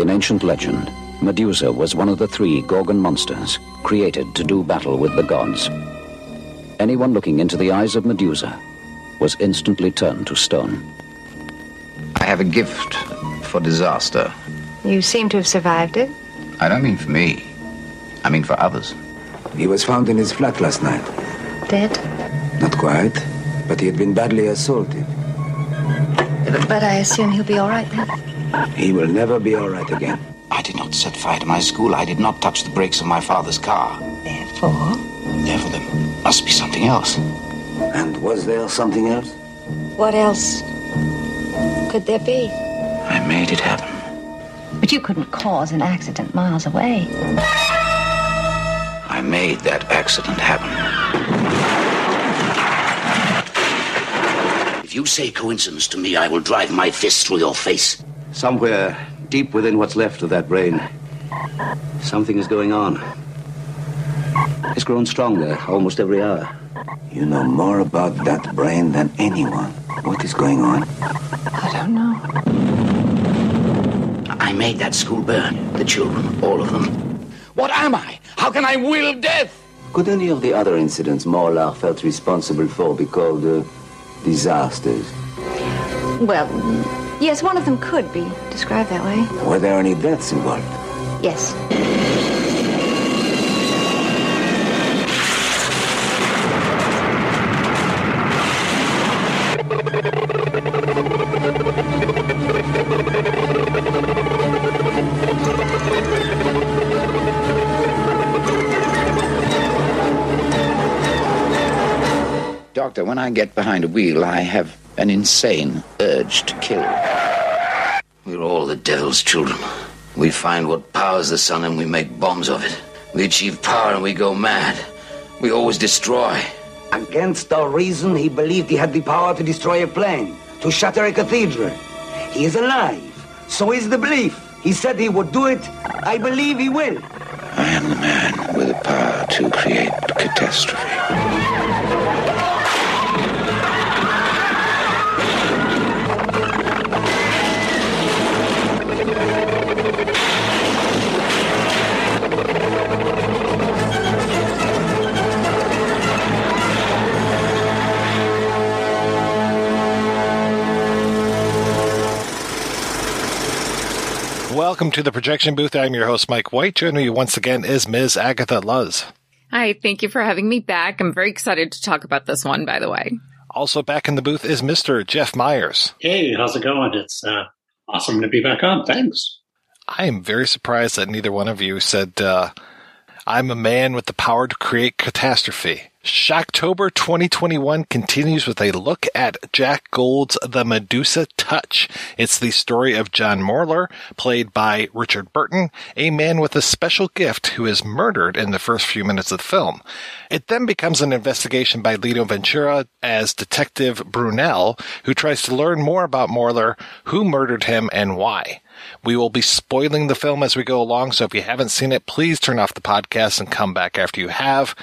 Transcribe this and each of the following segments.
In ancient legend, Medusa was one of the three Gorgon monsters created to do battle with the gods. Anyone looking into the eyes of Medusa was instantly turned to stone. I have a gift for disaster. You seem to have survived it. I don't mean for me. I mean for others. He was found in his flat last night. Dead? Not quite, but he had been badly assaulted. But I assume he'll be all right then. He will never be all right again. I did not set fire to my school. I did not touch the brakes of my father's car. Therefore? Therefore, there must be something else. And was there something else? What else could there be? I made it happen. But you couldn't cause an accident miles away. I made that accident happen. If you say coincidence to me, I will drive my fist through your face. Somewhere deep within what's left of that brain, something is going on. It's grown stronger almost every hour. You know more about that brain than anyone. What is going on? I don't know. I made that school burn. The children, all of them. What am I? How can I will death? Could any of the other incidents Morlar felt responsible for be called uh, disasters? Well, yes, one of them could be described that way. Were there any deaths involved? Yes. Doctor, when I get behind a wheel, I have an insane urge to kill. We're all the devil's children. We find what powers the sun and we make bombs of it. We achieve power and we go mad. We always destroy. Against our reason, he believed he had the power to destroy a plane, to shatter a cathedral. He is alive. So is the belief. He said he would do it. I believe he will. I am the man with the power to create catastrophe. Welcome to the projection booth. I'm your host, Mike White. Joining you once again is Ms. Agatha Luz. Hi, thank you for having me back. I'm very excited to talk about this one, by the way. Also back in the booth is Mr. Jeff Meyers. Hey, how's it going? It's uh, awesome to be back on. Thanks. I am very surprised that neither one of you said, uh, I'm a man with the power to create catastrophe. Shocktober 2021 continues with a look at Jack Gold's The Medusa Touch. It's the story of John Morlar, played by Richard Burton, a man with a special gift who is murdered in the first few minutes of the film. It then becomes an investigation by Lino Ventura as Detective Brunel, who tries to learn more about Morlar, who murdered him, and why. We will be spoiling the film as we go along, so if you haven't seen it, please turn off the podcast and come back after you have.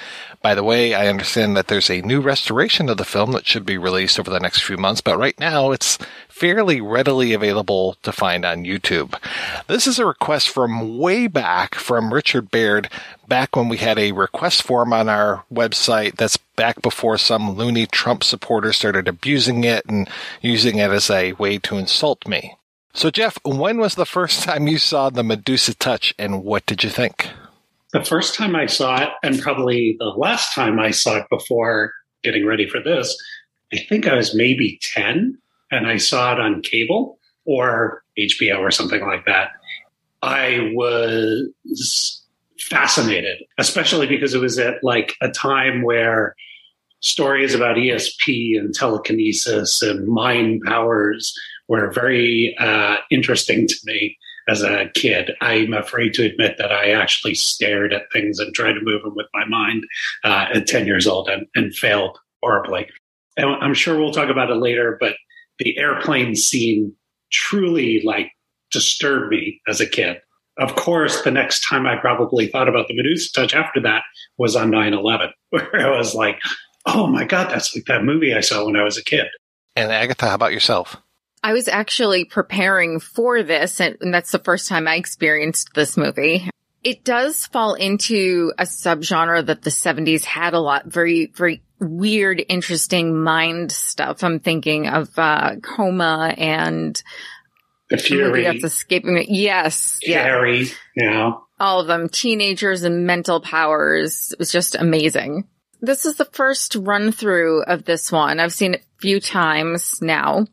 By the way, I understand that there's a new restoration of the film that should be released over the next few months, but right now it's fairly readily available to find on YouTube. This is a request from way back from Richard Baird, back when we had a request form on our website that's back before some loony Trump supporters started abusing it and using it as a way to insult me. So, Jeff, when was the first time you saw the Medusa touch and what did you think? The first time I saw it, and probably the last time I saw it before getting ready for this, I think I was maybe 10 and I saw it on cable or HBO or something like that. I was fascinated, especially because it was at like a time where stories about ESP and telekinesis and mind powers were very uh, interesting to me as a kid. I'm afraid to admit that I actually stared at things and tried to move them with my mind uh, at 10 years old and, and failed horribly. And I'm sure we'll talk about it later, but the airplane scene truly like disturbed me as a kid. Of course, the next time I probably thought about the Medusa touch after that was on 9 11, where I was like, oh my God, that's like that movie I saw when I was a kid. And Agatha, how about yourself? I was actually preparing for this, and that's the first time I experienced this movie. It does fall into a subgenre that the 70s had a lot, very, very weird, interesting mind stuff. I'm thinking of uh, Coma and the Fury. That's escaping me. Yes. Carrie, yeah. you know. All of them, teenagers and mental powers. It was just amazing. This is the first run through of this one. I've seen it a few times now.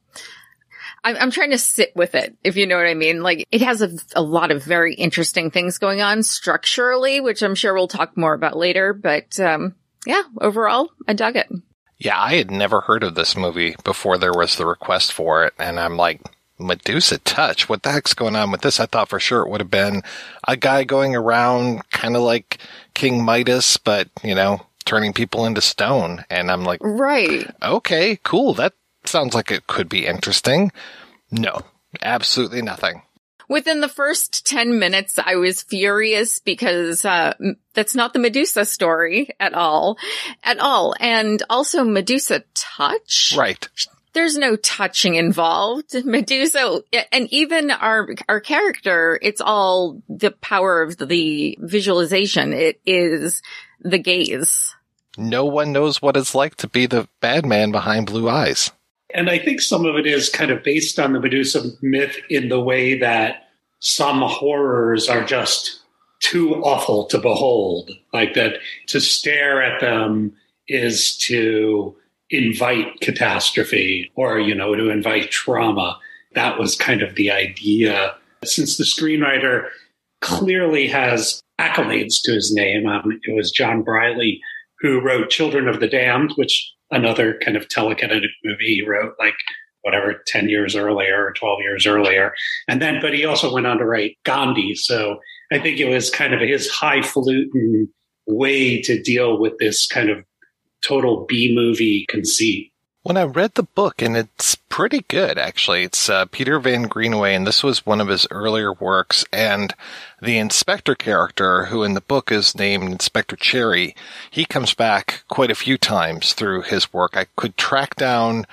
I'm, I'm trying to sit with it, if you know what I mean. Like it has a, a lot of very interesting things going on structurally, which I'm sure we'll talk more about later. But um, yeah, overall, I dug it. Yeah, I had never heard of this movie before there was the request for it, and I'm like, Medusa touch. What the heck's going on with this? I thought for sure it would have been a guy going around kind of like King Midas, but you know, turning people into stone. And I'm like, right. Okay, cool. That sounds like it could be interesting. No, absolutely nothing. Within the first 10 minutes, I was furious because, uh, that's not the Medusa story at all, at all. And also Medusa touch. Right. There's no touching involved. Medusa, and even our, our character, it's all the power of the visualization. It is the gaze. No one knows what it's like to be the bad man behind blue eyes. And I think some of it is kind of based on the Medusa myth in the way that some horrors are just too awful to behold. Like that to stare at them is to invite catastrophe or, you know, to invite trauma. That was kind of the idea. Since the screenwriter clearly has accolades to his name, um, it was John Briley who wrote Children of the Damned, which another kind of telekinetic movie. He wrote like whatever 10 years earlier or 12 years earlier. And then but he also went on to write gandhi. So i think it was kind of his highfalutin way to deal with this kind of total b movie conceit when I read the book, and it's pretty good actually, it's uh, Peter Van Greenaway, and this was one of his earlier works. And the inspector character, who in the book is named Inspector Cherry, he comes back quite a few times through his work. I could track down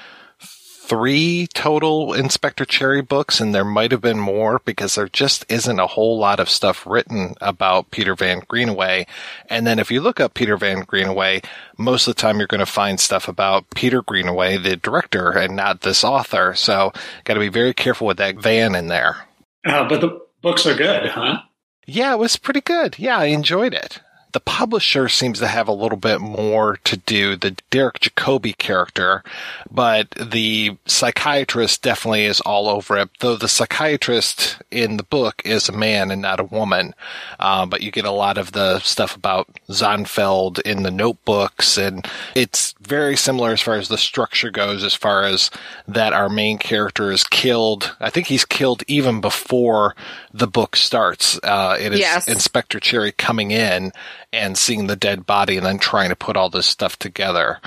three total Inspector Cherry books, and there might have been more because there just isn't a whole lot of stuff written about Peter Van Greenaway. And then if you look up Peter Van Greenaway, most of the time you're going to find stuff about Peter Greenaway, the director, and not this author. So got to be very careful with that Van in there. Uh, but the books are good, huh? Yeah, it was pretty good. Yeah, I enjoyed it. The publisher seems to have a little bit more to do, the Derek Jacobi character, but the psychiatrist definitely is all over it, though the psychiatrist in the book is a man and not a woman. Uh, but you get a lot of the stuff about Zonfeld in the notebooks, and it's very similar as far as the structure goes, as far as that our main character is killed. I think he's killed even before the book starts. Uh, it is yes. Inspector Cherry coming in and seeing the dead body and then trying to put all this stuff together.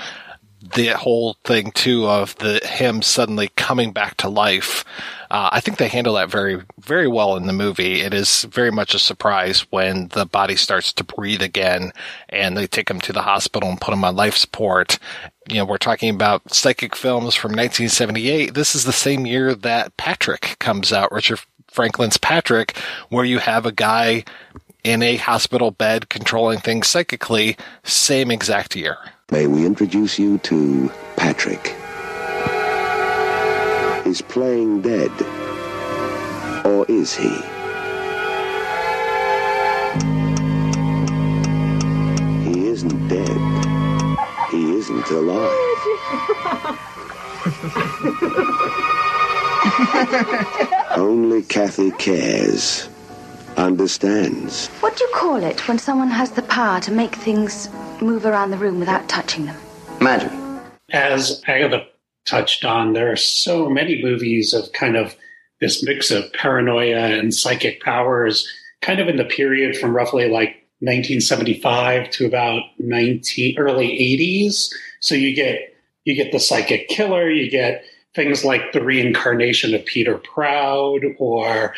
the whole thing too of the him suddenly coming back to life. Uh, I think they handle that very, very well in the movie. It is very much a surprise when the body starts to breathe again and they take him to the hospital and put him on life support. You know, we're talking about psychic films from 1978. This is the same year that Patrick comes out, Richard Franklin's Patrick, where you have a guy in a hospital bed controlling things psychically, same exact year. May we introduce you to Patrick? Is playing dead? Or is he? He isn't dead. He isn't alive. Only Kathy cares, understands. What do you call it when someone has the power to make things move around the room without touching them? Magic. As Agatha touched on, there are so many movies of kind of this mix of paranoia and psychic powers, kind of in the period from roughly like 1975 to about 19 early 80s. So you get you get the psychic killer, you get things like the reincarnation of Peter Proud, or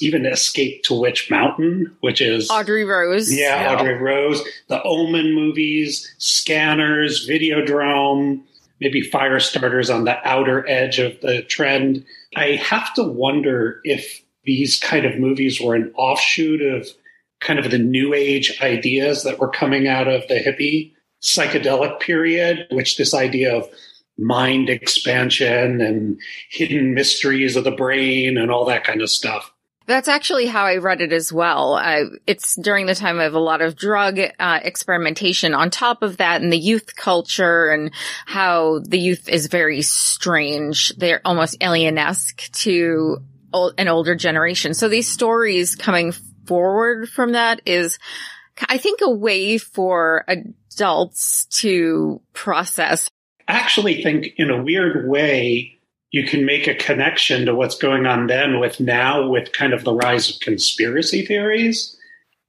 even Escape to Witch Mountain, which is Audrey Rose. Yeah, yeah. Audrey Rose. The Omen movies, Scanners, Videodrome, maybe fire starters on the outer edge of the trend. I have to wonder if these kind of movies were an offshoot of kind of the new age ideas that were coming out of the hippie psychedelic period, which this idea of mind expansion and hidden mysteries of the brain and all that kind of stuff. That's actually how I read it as well. I, it's during the time of a lot of drug uh, experimentation on top of that and the youth culture and how the youth is very strange. They're almost alienesque to old, an older generation. So these stories coming forward from that is, I think, a way for adults to process. I actually think in a weird way, you can make a connection to what's going on then with now with kind of the rise of conspiracy theories.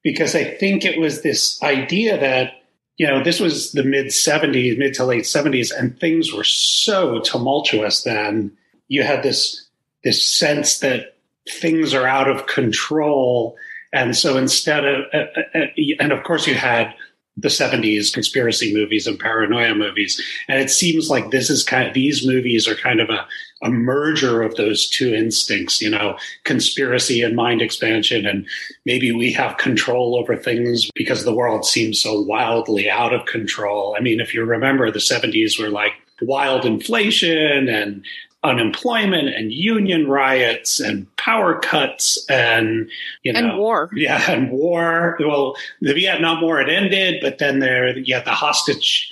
Because I think it was this idea that, you know, this was the mid 70s, mid to late 70s, and things were so tumultuous then. You had this this sense that things are out of control. And so instead of, uh, uh, and of course, you had the 70s conspiracy movies and paranoia movies. And it seems like this is kind of, these movies are kind of a, a merger of those two instincts, you know, conspiracy and mind expansion. And maybe we have control over things because the world seems so wildly out of control. I mean, if you remember, the 70s were like wild inflation and unemployment and union riots and power cuts and you know and war. yeah and war. Well the vietnam war had ended but then there you had the hostage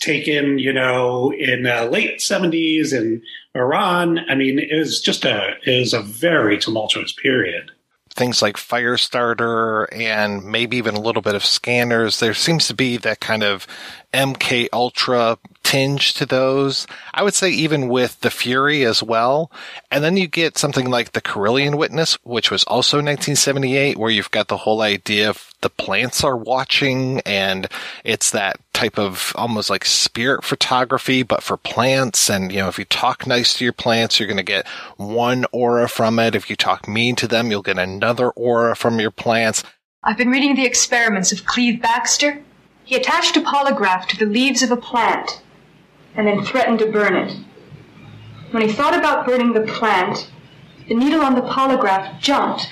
taken you know in the late 70s in iran. I mean it was just a it was a very tumultuous period. Things like Firestarter and maybe even a little bit of scanners. There seems to be that kind of MK Ultra tinge to those. I would say even with the Fury as well. And then you get something like the Kirlian Witness, which was also 1978, where you've got the whole idea of the plants are watching and it's that type of almost like spirit photography, but for plants. And, you know, if you talk nice to your plants, you're going to get one aura from it. If you talk mean to them, you'll get another aura from your plants. I've been reading the experiments of Cleve Baxter. He attached a polygraph to the leaves of a plant and then threatened to burn it. When he thought about burning the plant, the needle on the polygraph jumped,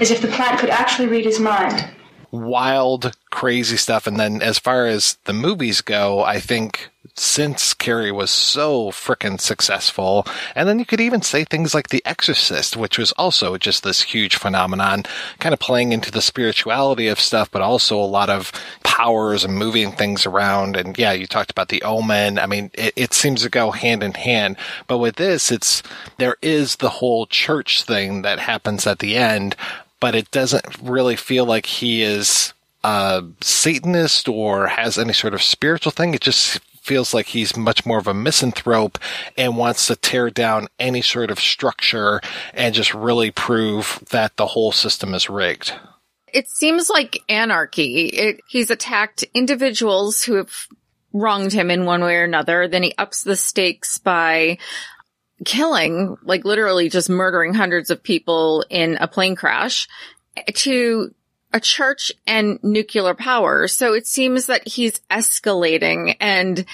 as if the plant could actually read his mind. Wild, crazy stuff. And then as far as the movies go, I think since Carrie was so frickin' successful, and then you could even say things like The Exorcist, which was also just this huge phenomenon, kind of playing into the spirituality of stuff, but also a lot of powers and moving things around. And yeah, you talked about The Omen. I mean, it, it seems to go hand in hand. But with this, it's, there is the whole church thing that happens at the end, but it doesn't really feel like he is a Satanist or has any sort of spiritual thing. It just feels like he's much more of a misanthrope and wants to tear down any sort of structure and just really prove that the whole system is rigged. It seems like anarchy. It, he's attacked individuals who have wronged him in one way or another. Then he ups the stakes by killing, like literally just murdering hundreds of people in a plane crash to a church and nuclear power. So it seems that he's escalating and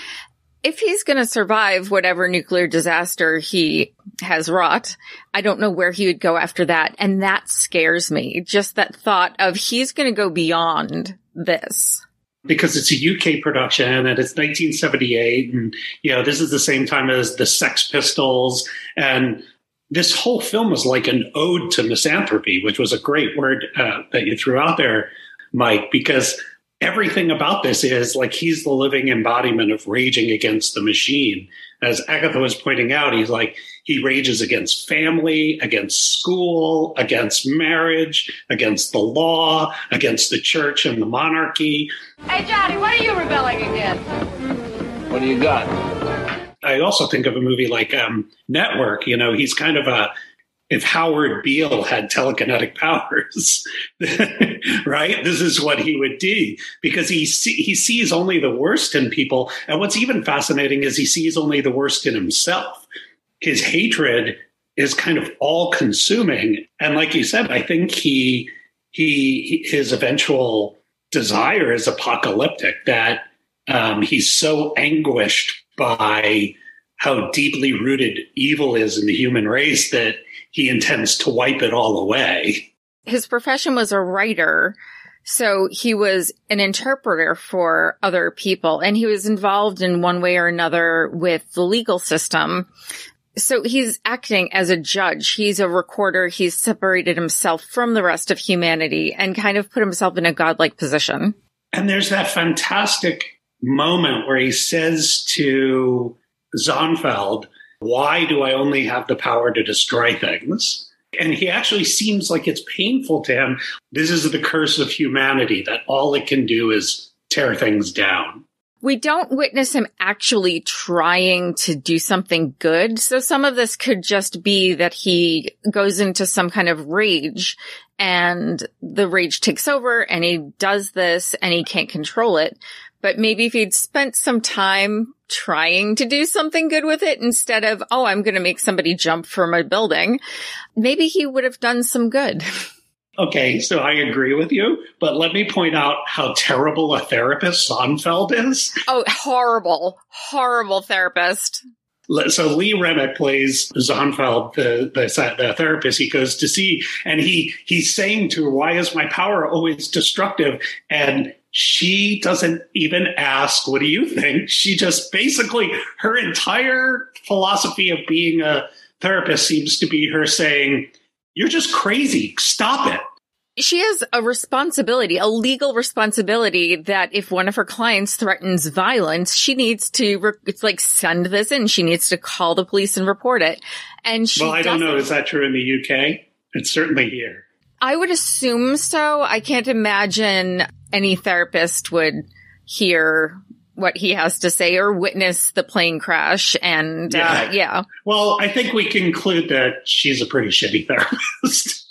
if he's going to survive whatever nuclear disaster he has wrought, I don't know where he would go after that. And that scares me. Just that thought of he's going to go beyond this. Because it's a UK production and it's 1978. And, you know, this is the same time as the Sex Pistols. And this whole film was like an ode to misanthropy, which was a great word uh, that you threw out there, Mike, because everything about this is like he's the living embodiment of raging against the machine. As Agatha was pointing out, he's like, he rages against family, against school, against marriage, against the law, against the church and the monarchy. Hey, Johnny, what are you rebelling against? What do you got? I also think of a movie like um, Network. You know, he's kind of a if Howard Beale had telekinetic powers, right? This is what he would do because he see, he sees only the worst in people. And what's even fascinating is he sees only the worst in himself. His hatred is kind of all consuming. And like you said, I think he he his eventual desire is apocalyptic that um, he's so anguished by how deeply rooted evil is in the human race that he intends to wipe it all away. His profession was a writer. So he was an interpreter for other people and he was involved in one way or another with the legal system. So he's acting as a judge. He's a recorder. He's separated himself from the rest of humanity and kind of put himself in a godlike position. And there's that fantastic moment where he says to Zonfeld, why do I only have the power to destroy things? And he actually seems like it's painful to him. This is the curse of humanity that all it can do is tear things down. We don't witness him actually trying to do something good. So some of this could just be that he goes into some kind of rage and the rage takes over and he does this and he can't control it. But maybe if he'd spent some time trying to do something good with it instead of, oh, I'm going to make somebody jump from a building, maybe he would have done some good. Okay, so I agree with you, but let me point out how terrible a therapist Zonfeld is. Oh, horrible, horrible therapist. So Lee Remick plays Zonfeld, the, the, the therapist he goes to see, and he he's saying to her, "Why is my power always destructive?" And she doesn't even ask, What do you think? She just basically, her entire philosophy of being a therapist seems to be her saying, You're just crazy. Stop it. She has a responsibility, a legal responsibility that if one of her clients threatens violence, she needs to, re- it's like send this in. She needs to call the police and report it. And she Well, I don't know. Is that true in the UK? It's certainly here. I would assume so. I can't imagine any therapist would hear what he has to say or witness the plane crash. And yeah. Uh, yeah. Well, I think we conclude that she's a pretty shitty therapist.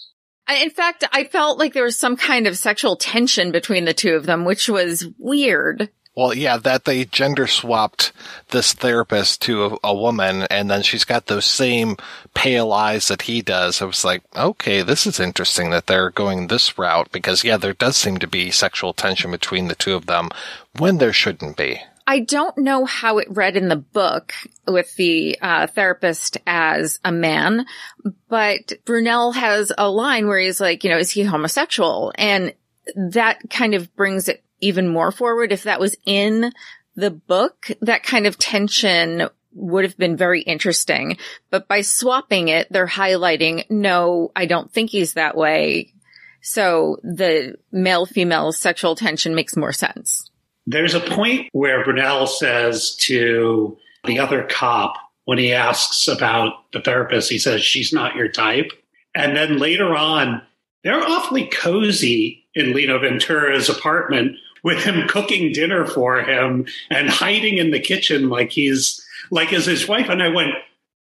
In fact, I felt like there was some kind of sexual tension between the two of them, which was weird. Well, yeah, that they gender swapped this therapist to a, a, woman, and then she's got those same pale eyes that he does. I was like, okay, this is interesting that they're going this route because, yeah, there does seem to be sexual tension between the two of them when there shouldn't be. I don't know how it read in the book with the uh, therapist as a man, but Brunel has a line where he's like, you know, is he homosexual? And that kind of brings it even more forward. If that was in the book, that kind of tension would have been very interesting. But by swapping it, they're highlighting, no, I don't think he's that way. So the male female sexual tension makes more sense. There's a point where Brunel says to the other cop, when he asks about the therapist, he says, she's not your type. And then later on, they're awfully cozy in Lino Ventura's apartment with him cooking dinner for him and hiding in the kitchen like he's like as his wife. And I went,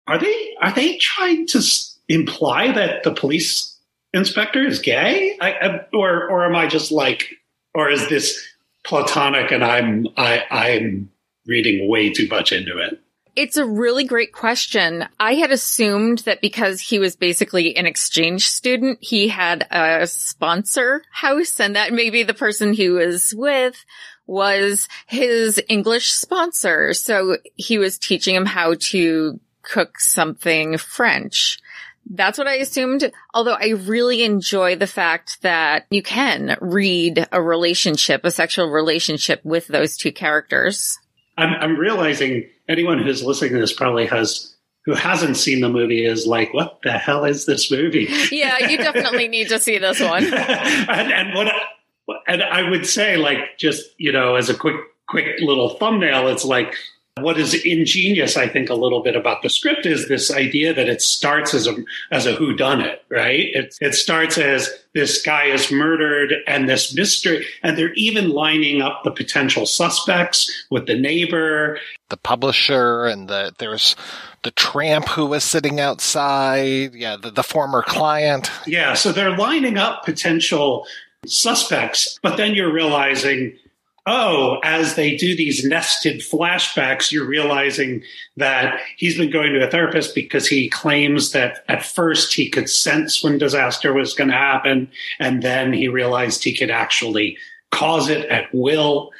are they are they trying to imply that the police inspector is gay, I, I, or or am I just like, or is this platonic and I'm I I'm reading way too much into it. It's a really great question. I had assumed that because he was basically an exchange student, he had a sponsor house and that maybe the person he was with was his English sponsor. So he was teaching him how to cook something French. That's what I assumed. Although I really enjoy the fact that you can read a relationship, a sexual relationship with those two characters. I'm, I'm realizing anyone who's listening to this probably has who hasn't seen the movie is like, what the hell is this movie? Yeah, you definitely need to see this one. and, and what, and I would say, like, just you know, as a quick, quick little thumbnail, it's like what is ingenious, I think, a little bit about the script is this idea that it starts as a as a whodunit, right? It it starts as this guy is murdered and this mystery, and they're even lining up the potential suspects with the neighbor, the publisher, and the there's the tramp who was sitting outside. Yeah, the, the former client. Yeah, so they're lining up potential suspects, but then you're realizing oh, as they do these nested flashbacks, you're realizing that he's been going to a therapist because he claims that at first he could sense when disaster was going to happen. And then he realized he could actually cause it at will.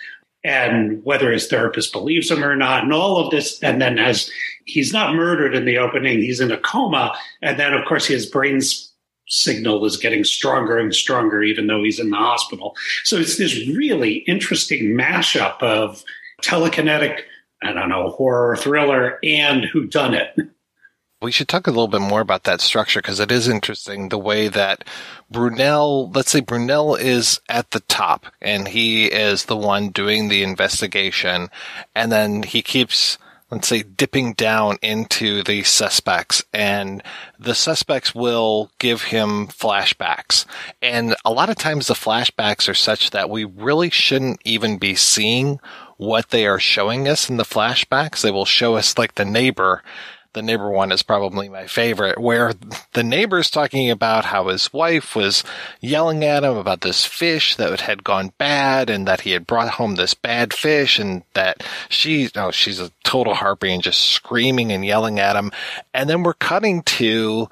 And whether his therapist believes him or not, and all of this. And then as he's not murdered in the opening, he's in a coma. And then, of course, his brain's signal is getting stronger and stronger, even though he's in the hospital. So it's this really interesting mashup of telekinetic, I don't know, horror thriller and who done it. We should talk a little bit more about that structure because it is interesting the way that Brunel, let's say Brunel is at the top and he is the one doing the investigation and then he keeps let's say dipping down into the suspects and the suspects will give him flashbacks. And a lot of times the flashbacks are such that we really shouldn't even be seeing what they are showing us in the flashbacks. They will show us like the neighbor the neighbor one is probably my favorite, where the neighbor's talking about how his wife was yelling at him about this fish that had gone bad and that he had brought home this bad fish and that she, oh, she's a total harpy and just screaming and yelling at him. And then we're cutting to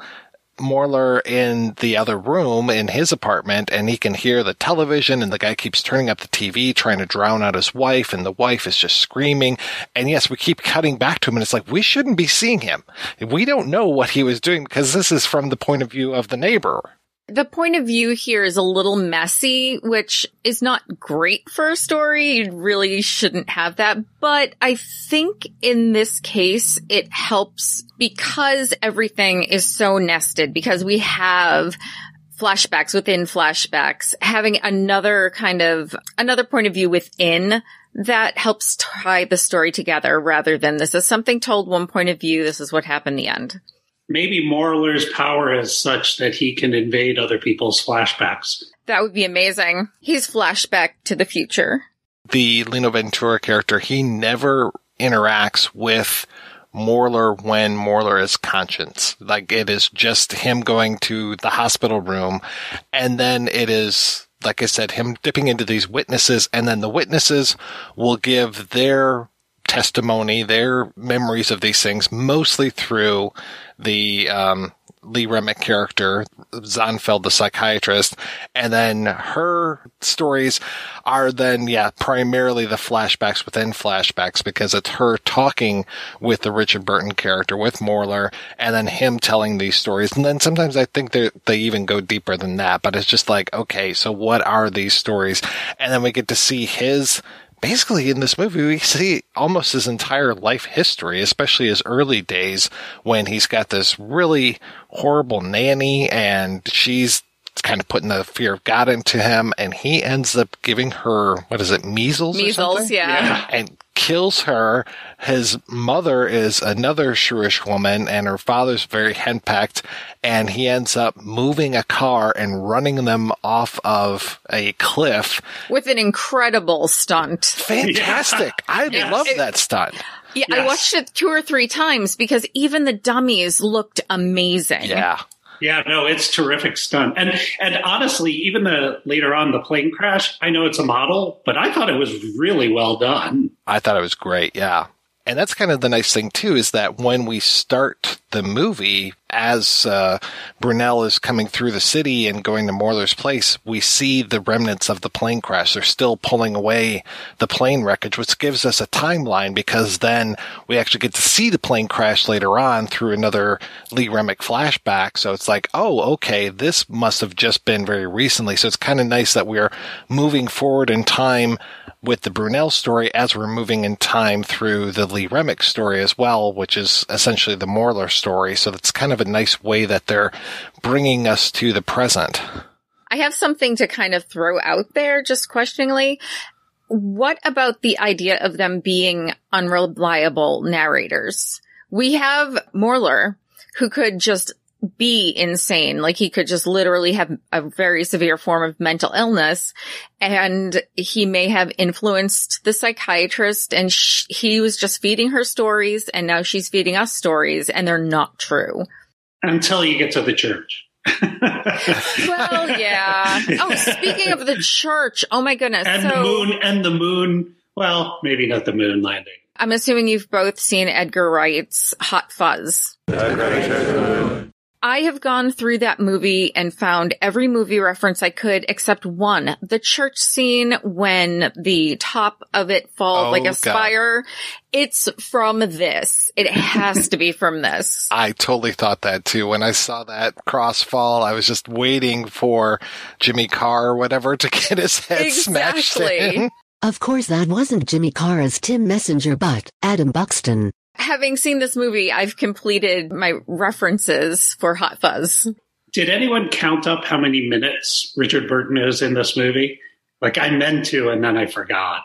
Morlar in the other room in his apartment and he can hear the television and the guy keeps turning up the TV trying to drown out his wife and the wife is just screaming. And yes, we keep cutting back to him and it's like, we shouldn't be seeing him. We don't know what he was doing because this is from the point of view of the neighbor. The point of view here is a little messy, which is not great for a story. You really shouldn't have that. But I think in this case, it helps because everything is so nested, because we have flashbacks within flashbacks, having another kind of, another point of view within that helps tie the story together rather than this is something told one point of view. This is what happened the end maybe Morlar's power is such that he can invade other people's flashbacks. That would be amazing. He's flashback to the future. The Lino Ventura character, he never interacts with Morlar when Morlar is conscious. Like it is just him going to the hospital room and then it is, like I said, him dipping into these witnesses and then the witnesses will give their testimony, their memories of these things, mostly through the um, Lee Remick character, Zonfeld, the psychiatrist, and then her stories are then, yeah, primarily the flashbacks within flashbacks because it's her talking with the Richard Burton character, with Morlar, and then him telling these stories. And then sometimes I think they they even go deeper than that, but it's just like, okay, so what are these stories? And then we get to see his basically in this movie we see almost his entire life history, especially his early days when he's got this really horrible nanny and she's kind of putting the fear of God into him and he ends up giving her what is it measles measles yeah. yeah and kills her his mother is another shrewish woman and her father's very henpecked and he ends up moving a car and running them off of a cliff with an incredible stunt fantastic yeah. i yes. love that stunt yeah, yes. I watched it two or three times because even the dummies looked amazing. Yeah. Yeah, no, it's terrific stunt. And and honestly, even the later on the plane crash, I know it's a model, but I thought it was really well done. I thought it was great. Yeah. And that's kind of the nice thing too, is that when we start the movie, as uh, Brunel is coming through the city and going to Morlar's place, we see the remnants of the plane crash. They're still pulling away the plane wreckage, which gives us a timeline because then we actually get to see the plane crash later on through another Lee Remick flashback. So it's like, oh, okay, this must have just been very recently. So it's kind of nice that we're moving forward in time with the Brunel story as we're moving in time through the Lee Remick story as well, which is essentially the Morlar story. So that's kind of a nice way that they're bringing us to the present. I have something to kind of throw out there just questioningly. What about the idea of them being unreliable narrators? We have Morlar who could just be insane. Like he could just literally have a very severe form of mental illness and he may have influenced the psychiatrist and sh- he was just feeding her stories and now she's feeding us stories and they're not true. Until you get to the church. well, yeah. Oh, speaking of the church, oh my goodness. And so, the moon and the moon. Well, maybe not the moon landing. I'm assuming you've both seen Edgar Wright's Hot Fuzz. I have gone through that movie and found every movie reference I could except one. The church scene when the top of it falls Oh, like a God. spire. It's from this. It has to be from this. I totally thought that too. When I saw that cross fall, I was just waiting for Jimmy Carr or whatever to get his head smashed in. Of course, that wasn't Jimmy Carr as Tim Messenger, but Adam Buxton. Having seen this movie, I've completed my references for Hot Fuzz. Did anyone count up how many minutes Richard Burton is in this movie? Like I meant to, and then I forgot.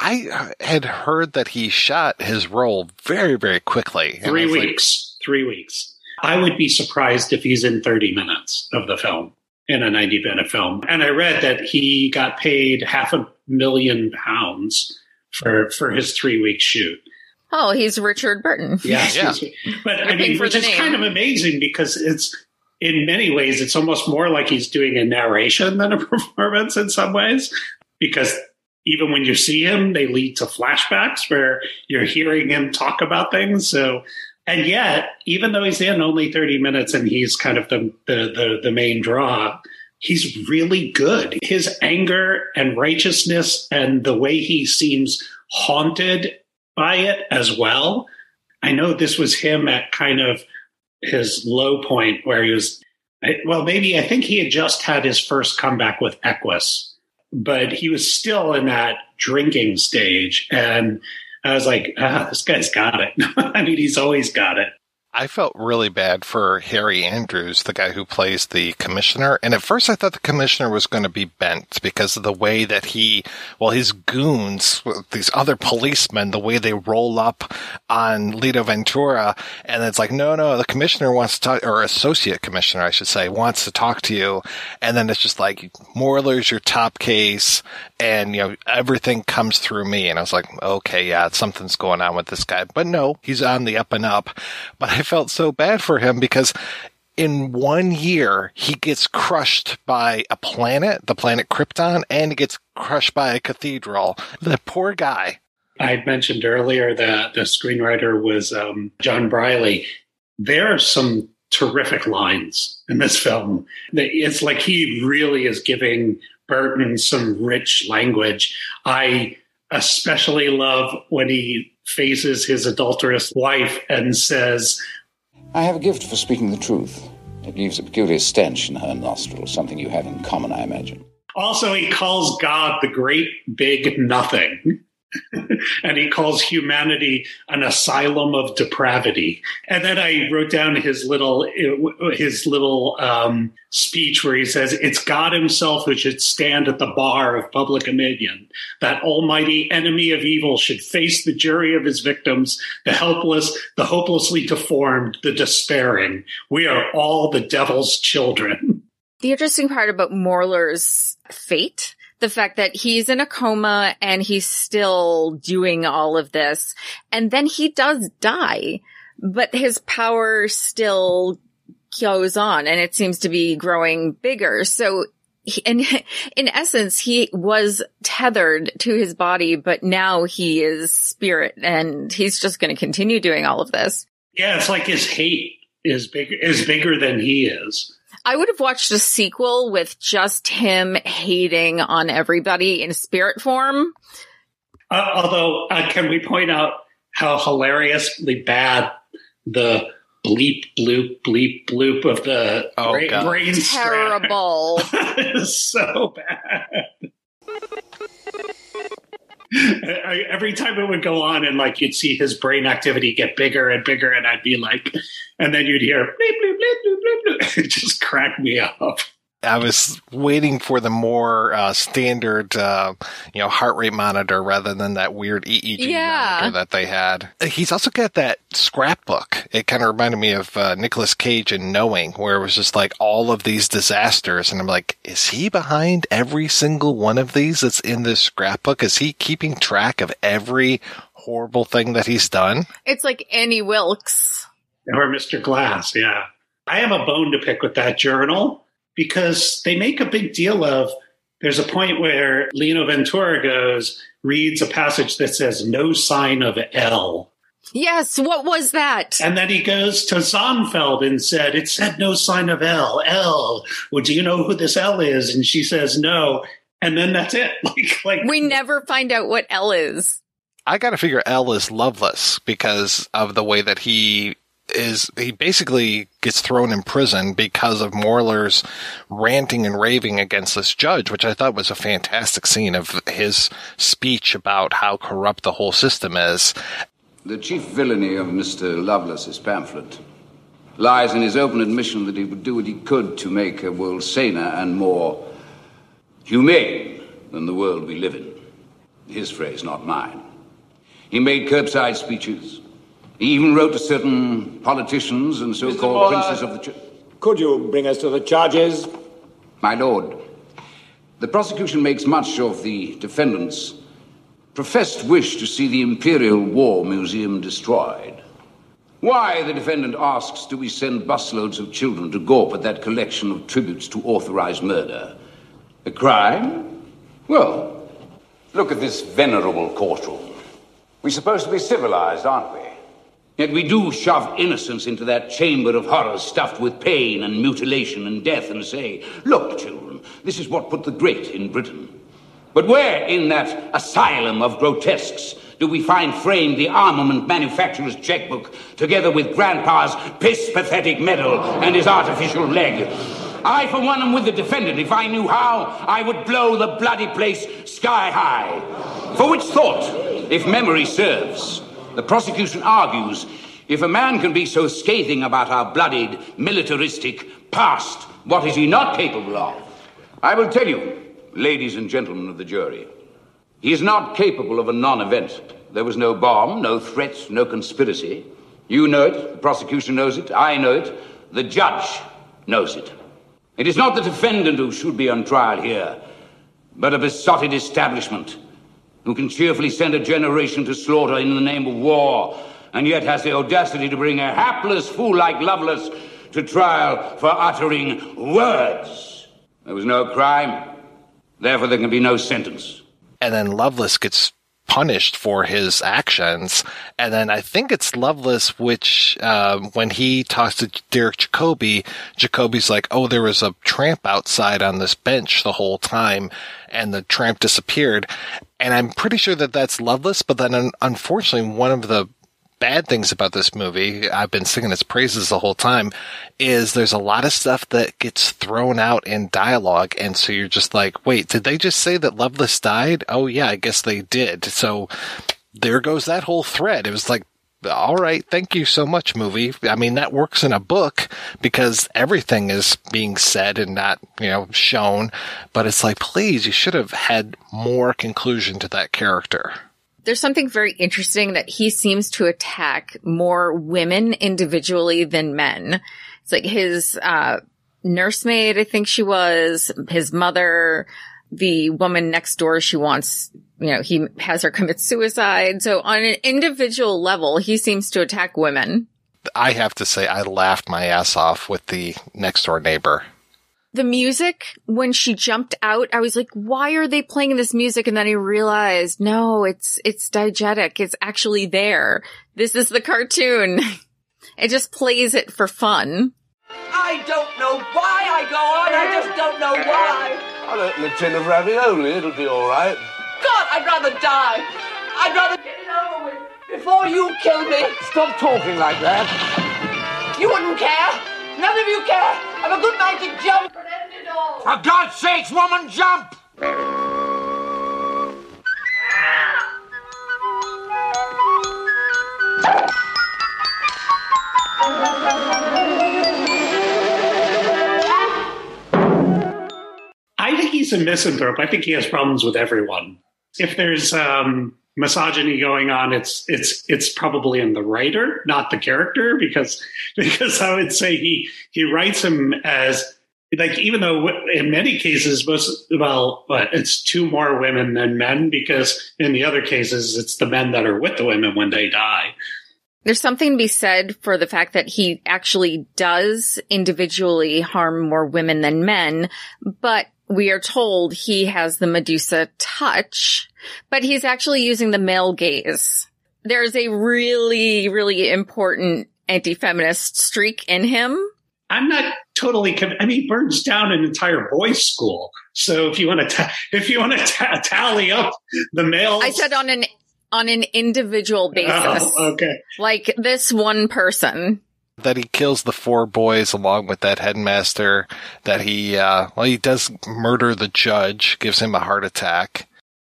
I had heard that he shot his role very, very quickly. Three was like, weeks. Three weeks. I would be surprised if he's in 30 minutes of the film in a 90 minute film. And I read that he got paid half a million pounds for for his three week shoot. Oh, he's Richard Burton. Yes. Yeah. But I mean, for which is name. kind of amazing because it's in many ways it's almost more like he's doing a narration than a performance in some ways. Because even when you see him, they lead to flashbacks where you're hearing him talk about things. So and yet, even though he's in only 30 minutes and he's kind of the the the, the main draw, he's really good. His anger and righteousness and the way he seems haunted by it as well. I know this was him at kind of his low point where he was, well, maybe I think he had just had his first comeback with Equus, but he was still in that drinking stage. And I was like, ah, this guy's got it. I mean, he's always got it. I felt really bad for Harry Andrews, the guy who plays the commissioner. And at first I thought the commissioner was going to be bent because of the way that he, well, his goons, these other policemen, the way they roll up on Lino Ventura. And it's like, no, no, the commissioner wants to talk, or associate commissioner, I should say, wants to talk to you. And then it's just like, Morler's your top case and, you know, everything comes through me. And I was like, okay, yeah, something's going on with this guy. But no, he's on the up and up. But I felt so bad for him because in one year, he gets crushed by a planet, the planet Krypton, and he gets crushed by a cathedral. The poor guy. I had mentioned earlier that the screenwriter was um, John Briley. There are some terrific lines in this film. It's like he really is giving Burton some rich language. I especially love when he faces his adulterous wife and says, I have a gift for speaking the truth. It leaves a peculiar stench in her nostrils, something you have in common, I imagine. Also, he calls God the great big nothing. and he calls humanity an asylum of depravity. And then I wrote down his little his little um, speech where he says, "It's God Himself who should stand at the bar of public opinion. That almighty enemy of evil should face the jury of his victims, the helpless, the hopelessly deformed, the despairing. We are all the devil's children." The interesting part about Morlar's fate, the fact that he's in a coma and he's still doing all of this, and then he does die, but his power still goes on and it seems to be growing bigger. So in, in essence, he was tethered to his body, but now he is spirit and he's just going to continue doing all of this. Yeah, it's like his hate is bigger is bigger than he is. I would have watched a sequel with just him hating on everybody in spirit form. Uh, although, uh, can we point out how hilariously bad the bleep bloop bleep bloop of the Oh, brain, God. brain Terrible. is so bad. Every time it would go on and like you'd see his brain activity get bigger and bigger and I'd be like and then you'd hear bleep bloop bleep bloop bleep bloop. it just cracked me up. I was waiting for the more uh, standard, uh, you know, heart rate monitor rather than that weird EEG Yeah. monitor that they had. He's also got that scrapbook. It kind of reminded me of uh, Nicolas Cage in Knowing, where it was just like all of these disasters, and I'm like, is he behind every single one of these that's in this scrapbook? Is he keeping track of every horrible thing that he's done? It's like Annie Wilkes. Or Mr. Glass, yeah. I have a bone to pick with that journal because they make a big deal of there's a point where Lino Ventura goes, reads a passage that says no sign of L. Yes, what was that? And then he goes to Zonfeld and said, It said no sign of L. L. Well, do you know who this L is? And she says no. And then that's it. Like, like We never find out what L is. I got to figure L is Lovelace because of the way that he is. He basically gets thrown in prison because of Morlar's ranting and raving against this judge, which I thought was a fantastic scene of his speech about how corrupt the whole system is. The chief villainy of Mr. Lovelace's pamphlet lies in his open admission that he would do what he could to make a world saner and more humane than the world we live in. His phrase, not mine. He made curbside speeches. He even wrote to certain politicians and so called princes of the church. Could you bring us to the charges? My lord, the prosecution makes much of the defendant's professed wish to see the Imperial War Museum destroyed. Why, the defendant asks, do we send busloads of children to gawp at that collection of tributes to authorized murder? A crime? Well, look at this venerable courtroom. We're supposed to be civilized, aren't we? Yet we do shove innocence into that chamber of horrors stuffed with pain and mutilation and death and say, look, children, this is what put the great in Britain. But where in that asylum of grotesques do we find framed the armament manufacturer's checkbook together with Grandpa's piss pathetic medal and his artificial leg? I, for one, am with the defendant. If I knew how, I would blow the bloody place sky high. For which thought, if memory serves, the prosecution argues if a man can be so scathing about our bloodied, militaristic past, what is he not capable of? I will tell you, ladies and gentlemen of the jury, he is not capable of a non event. There was no bomb, no threats, no conspiracy. You know it, the prosecution knows it, I know it, the judge knows it. It is not the defendant who should be on trial here, but a besotted establishment who can cheerfully send a generation to slaughter in the name of war, and yet has the audacity to bring a hapless fool like Lovelace to trial for uttering words. There was no crime, therefore there can be no sentence. and then Lovelace gets punished for his actions. And then I think it's Lovelace, which um, when he talks to Derek Jacobi, Jacobi's like, "Oh, there was a tramp outside on this bench the whole time, and the tramp disappeared." And I'm pretty sure that that's Lovelace. But then, un- unfortunately, one of the bad things about this movie, I've been singing its praises the whole time, is there's a lot of stuff that gets thrown out in dialogue. And so you're just like, wait, did they just say that Lovelace died? Oh yeah, I guess they did. So there goes that whole thread. It was like, all right, thank you so much, movie. I mean, that works in a book because everything is being said and not, you know, shown. But it's like, please, you should have had more conclusion to that character. There's something very interesting that he seems to attack more women individually than men. It's like his, uh, nursemaid, I think she was, his mother, the woman next door, she wants, you know, he has her commit suicide. So on an individual level, he seems to attack women. I have to say, I laughed my ass off with the next door neighbor. The music, when she jumped out, I was like, why are they playing this music? And then I realized, no, it's, it's diegetic. It's actually there. This is the cartoon. It just plays it for fun. I don't know why I go on. I just don't know why. I'll open a tin of ravioli. It'll be all right. God, I'd rather die. I'd rather get it over with before you kill me. Stop talking like that. You wouldn't care. None of you care. I'm a good man to jump and end it all. For God's sakes, woman, jump! I think he's a misanthrope. I think he has problems with everyone. If there's um, misogyny going on, it's it's it's probably in the writer, not the character, because because I would say he he writes him as like even though in many cases most well it's two more women than men because in the other cases it's the men that are with the women when they die. There's something to be said for the fact that he actually does individually harm more women than men, but we are told he has the Medusa touch, but he's actually using the male gaze. There's a really, really important anti-feminist streak in him. I'm not totally. Con- I mean, he burns down an entire boys' school. So if you want to, ta- if you want to ta- tally up the males, I said on an on an individual oh, basis. Oh, okay. Like this one person. That he kills the four boys along with that headmaster. That he, uh, well, he does murder the judge, gives him a heart attack.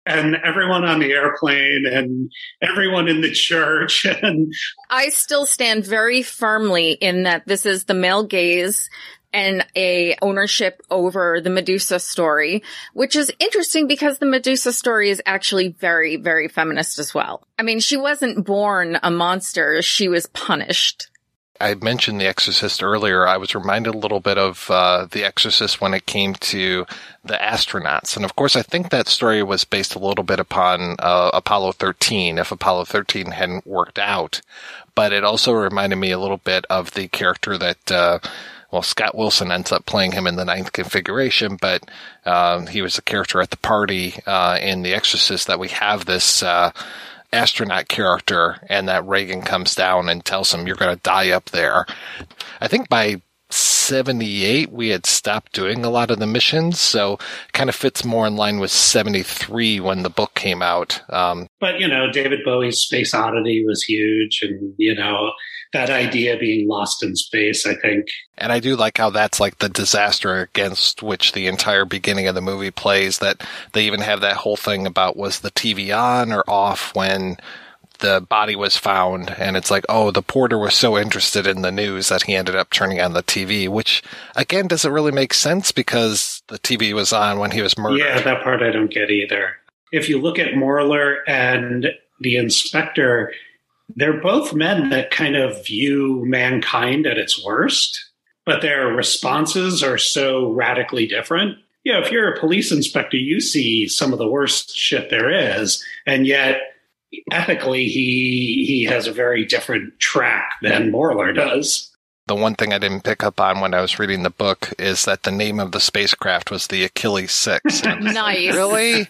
and everyone on the airplane, and everyone in the church, and I still stand very firmly in that this is the male gaze and a ownership over the Medusa story, which is interesting because the Medusa story is actually very, very feminist as well. I mean, she wasn't born a monster. She was punished. I mentioned The Exorcist earlier. I was reminded a little bit of uh, The Exorcist when it came to the astronauts. And of course, I think that story was based a little bit upon uh, Apollo 13, if Apollo 13 hadn't worked out. But it also reminded me a little bit of the character that. Uh, well, Scott Wilson ends up playing him in the ninth configuration, but um, he was a character at the party uh, in The Exorcist that we have this uh, astronaut character, and that Regan comes down and tells him, You're going to die up there. I think by 78, we had stopped doing a lot of the missions, so kind of fits more in line with 73 when the book came out. Um, but you know, David Bowie's Space Oddity was huge, and you know that idea being lost in space. I think, and I do like how that's like the disaster against which the entire beginning of the movie plays. That they even have that whole thing about was the TV on or off when the body was found and it's like oh the porter was so interested in the news that he ended up turning on the tv which again doesn't really make sense because the tv was on when he was murdered yeah, that part I don't get either. If you look at Morlar and the inspector, they're both men that kind of view mankind at its worst, but their responses are so radically different. Yeah, if you're a police inspector, you see some of the worst shit there is, and yet ethically he he has a very different track than Morlar does. the one thing I didn't pick up on when I was reading the book is that the name of the spacecraft was the Achilles 6. And I'm like, Nice. really?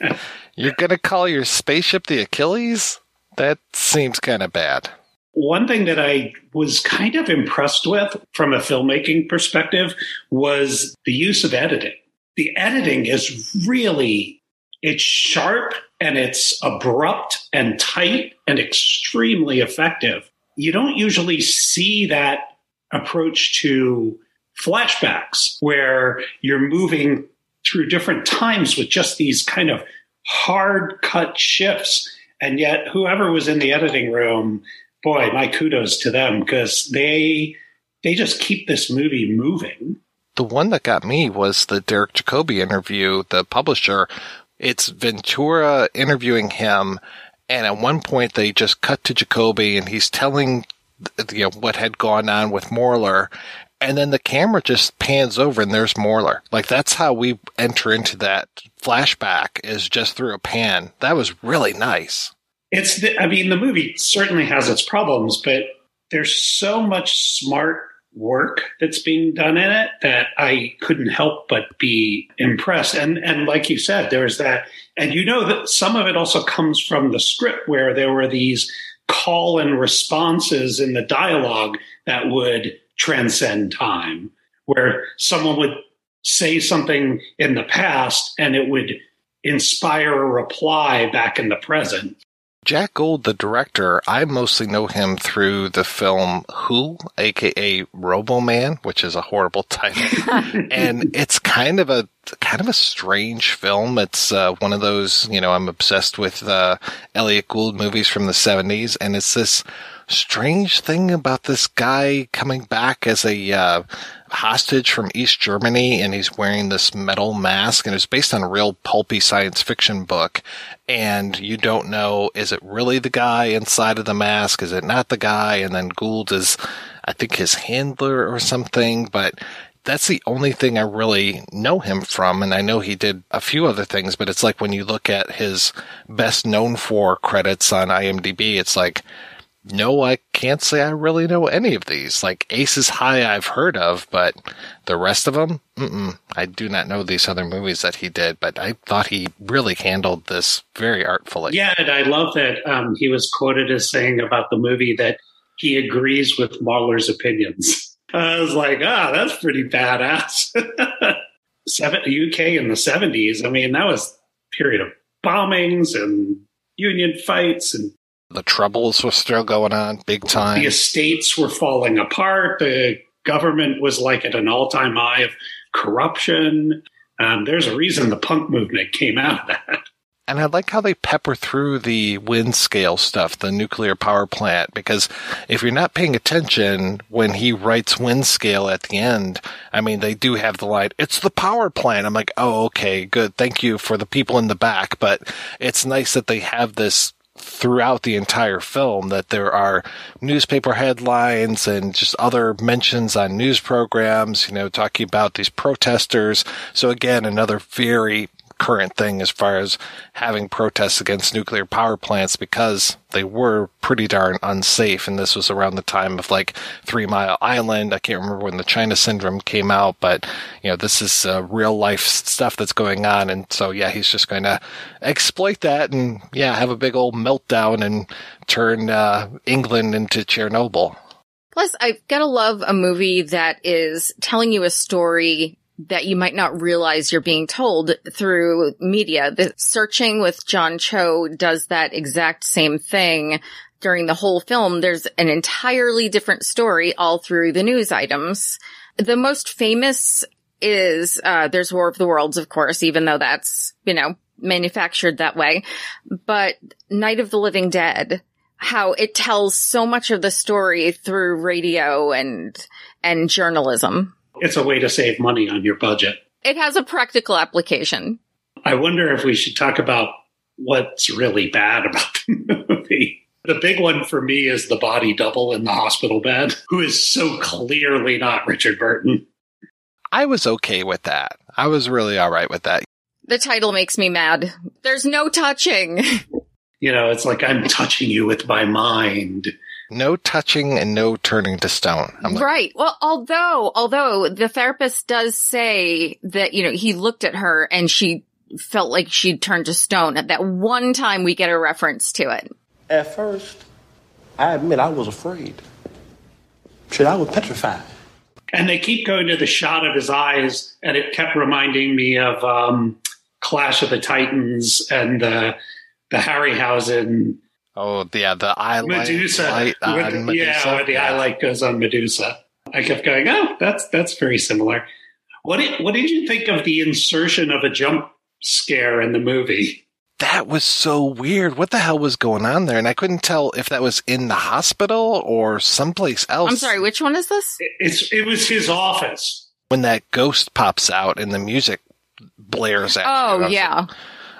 You're going to call your spaceship the Achilles? That seems kind of bad. One thing that I was kind of impressed with from a filmmaking perspective was the use of editing. The editing is really it's sharp and it's abrupt and tight and extremely effective. You don't usually see that approach to flashbacks where you're moving through different times with just these kind of hard cut shifts. And yet, whoever was in the editing room, boy, my kudos to them because they they just keep this movie moving. The one that got me was the Derek Jacobi interview, the publisher. It's Ventura interviewing him, and at one point they just cut to Jacobi, and he's telling you know what had gone on with Morlar, and then the camera just pans over, and there's Morlar. Like that's how we enter into that flashback is just through a pan. That was really nice. It's the, I mean, the movie certainly has its problems, but there's so much smart work that's being done in it that I couldn't help but be impressed. And and like you said, there's that, and you know that some of it also comes from the script where there were these call and responses in the dialogue that would transcend time, where someone would say something in the past and it would inspire a reply back in the present. Jack Gold, the director, I mostly know him through the film Who, aka Roboman, which is a horrible title. and it's kind of a kind of a strange film. It's uh, one of those, you know, I'm obsessed with uh, Elliott Gould movies from the 70s and it's this strange thing about this guy coming back as a uh, hostage from East Germany and he's wearing this metal mask and it's based on a real pulpy science fiction book. And you don't know, is it really the guy inside of the mask? Is it not the guy? And then Gould is, I think his handler or something, but that's the only thing I really know him from. And I know he did a few other things, but it's like when you look at his best known for credits on IMDb, it's like, no, I can't say I really know any of these. Like Aces High, I've heard of, but the rest of them, I do not know these other movies that he did. But I thought he really handled this very artfully. Yeah, and I love that um, he was quoted as saying about the movie that he agrees with Morlar's opinions. I was like, ah, oh, that's pretty badass. Seven, UK in the seventies. I mean, that was period of bombings and union fights and the troubles were still going on big time. The estates were falling apart. The government was like at an all time high of corruption. Um, there's a reason the punk movement came out of that. And I like how they pepper through the Windscale stuff, the nuclear power plant, because if you're not paying attention when he writes Windscale at the end, I mean, they do have the line, it's the power plant. I'm like, oh, okay, good. Thank you for the people in the back. But it's nice that they have this throughout the entire film that there are newspaper headlines and just other mentions on news programs, you know, talking about these protesters. So again, another very current thing as far as having protests against nuclear power plants because they were pretty darn unsafe. And this was around the time of like Three Mile Island. I can't remember when the China Syndrome came out, but you know, this is uh, real life stuff that's going on. And so, yeah, he's just going to exploit that and yeah, have a big old meltdown and turn uh, England into Chernobyl. Plus, I've got to love a movie that is telling you a story that you might not realize you're being told through media. The searching with John Cho does that exact same thing during the whole film. There's an entirely different story all through the news items. The most famous is, uh, there's War of the Worlds, of course, even though that's, you know, manufactured that way. But Night of the Living Dead, how it tells so much of the story through radio and, and journalism it's a way to save money on your budget. It has a practical application. I wonder if we should talk about what's really bad about the movie. The big one for me is the body double in the hospital bed, who is so clearly not Richard Burton. I was okay with that. I was really all right with that. The title makes me mad. There's no touching. You know, it's like I'm touching you with my mind no touching and no turning to stone. Like, right. Well, although, although the therapist does say that, you know, he looked at her and she felt like she'd turned to stone. At that one time, we get a reference to it. At first, I admit I was afraid. Shit, I was petrified. And they keep going to the shot of his eyes, and it kept reminding me of um, Clash of the Titans and the the Harryhausen Oh, yeah, the eye Medusa. light with, Medusa. Yeah, where the yeah. eye light goes on Medusa. I kept going, oh, that's that's very similar. What did what did you think of the insertion of a jump scare in the movie? That was so weird. What the hell was going on there? And I couldn't tell if that was in the hospital or someplace else. I'm sorry, which one is this? It's it was his office. When that ghost pops out and the music blares out. Oh yeah. Like,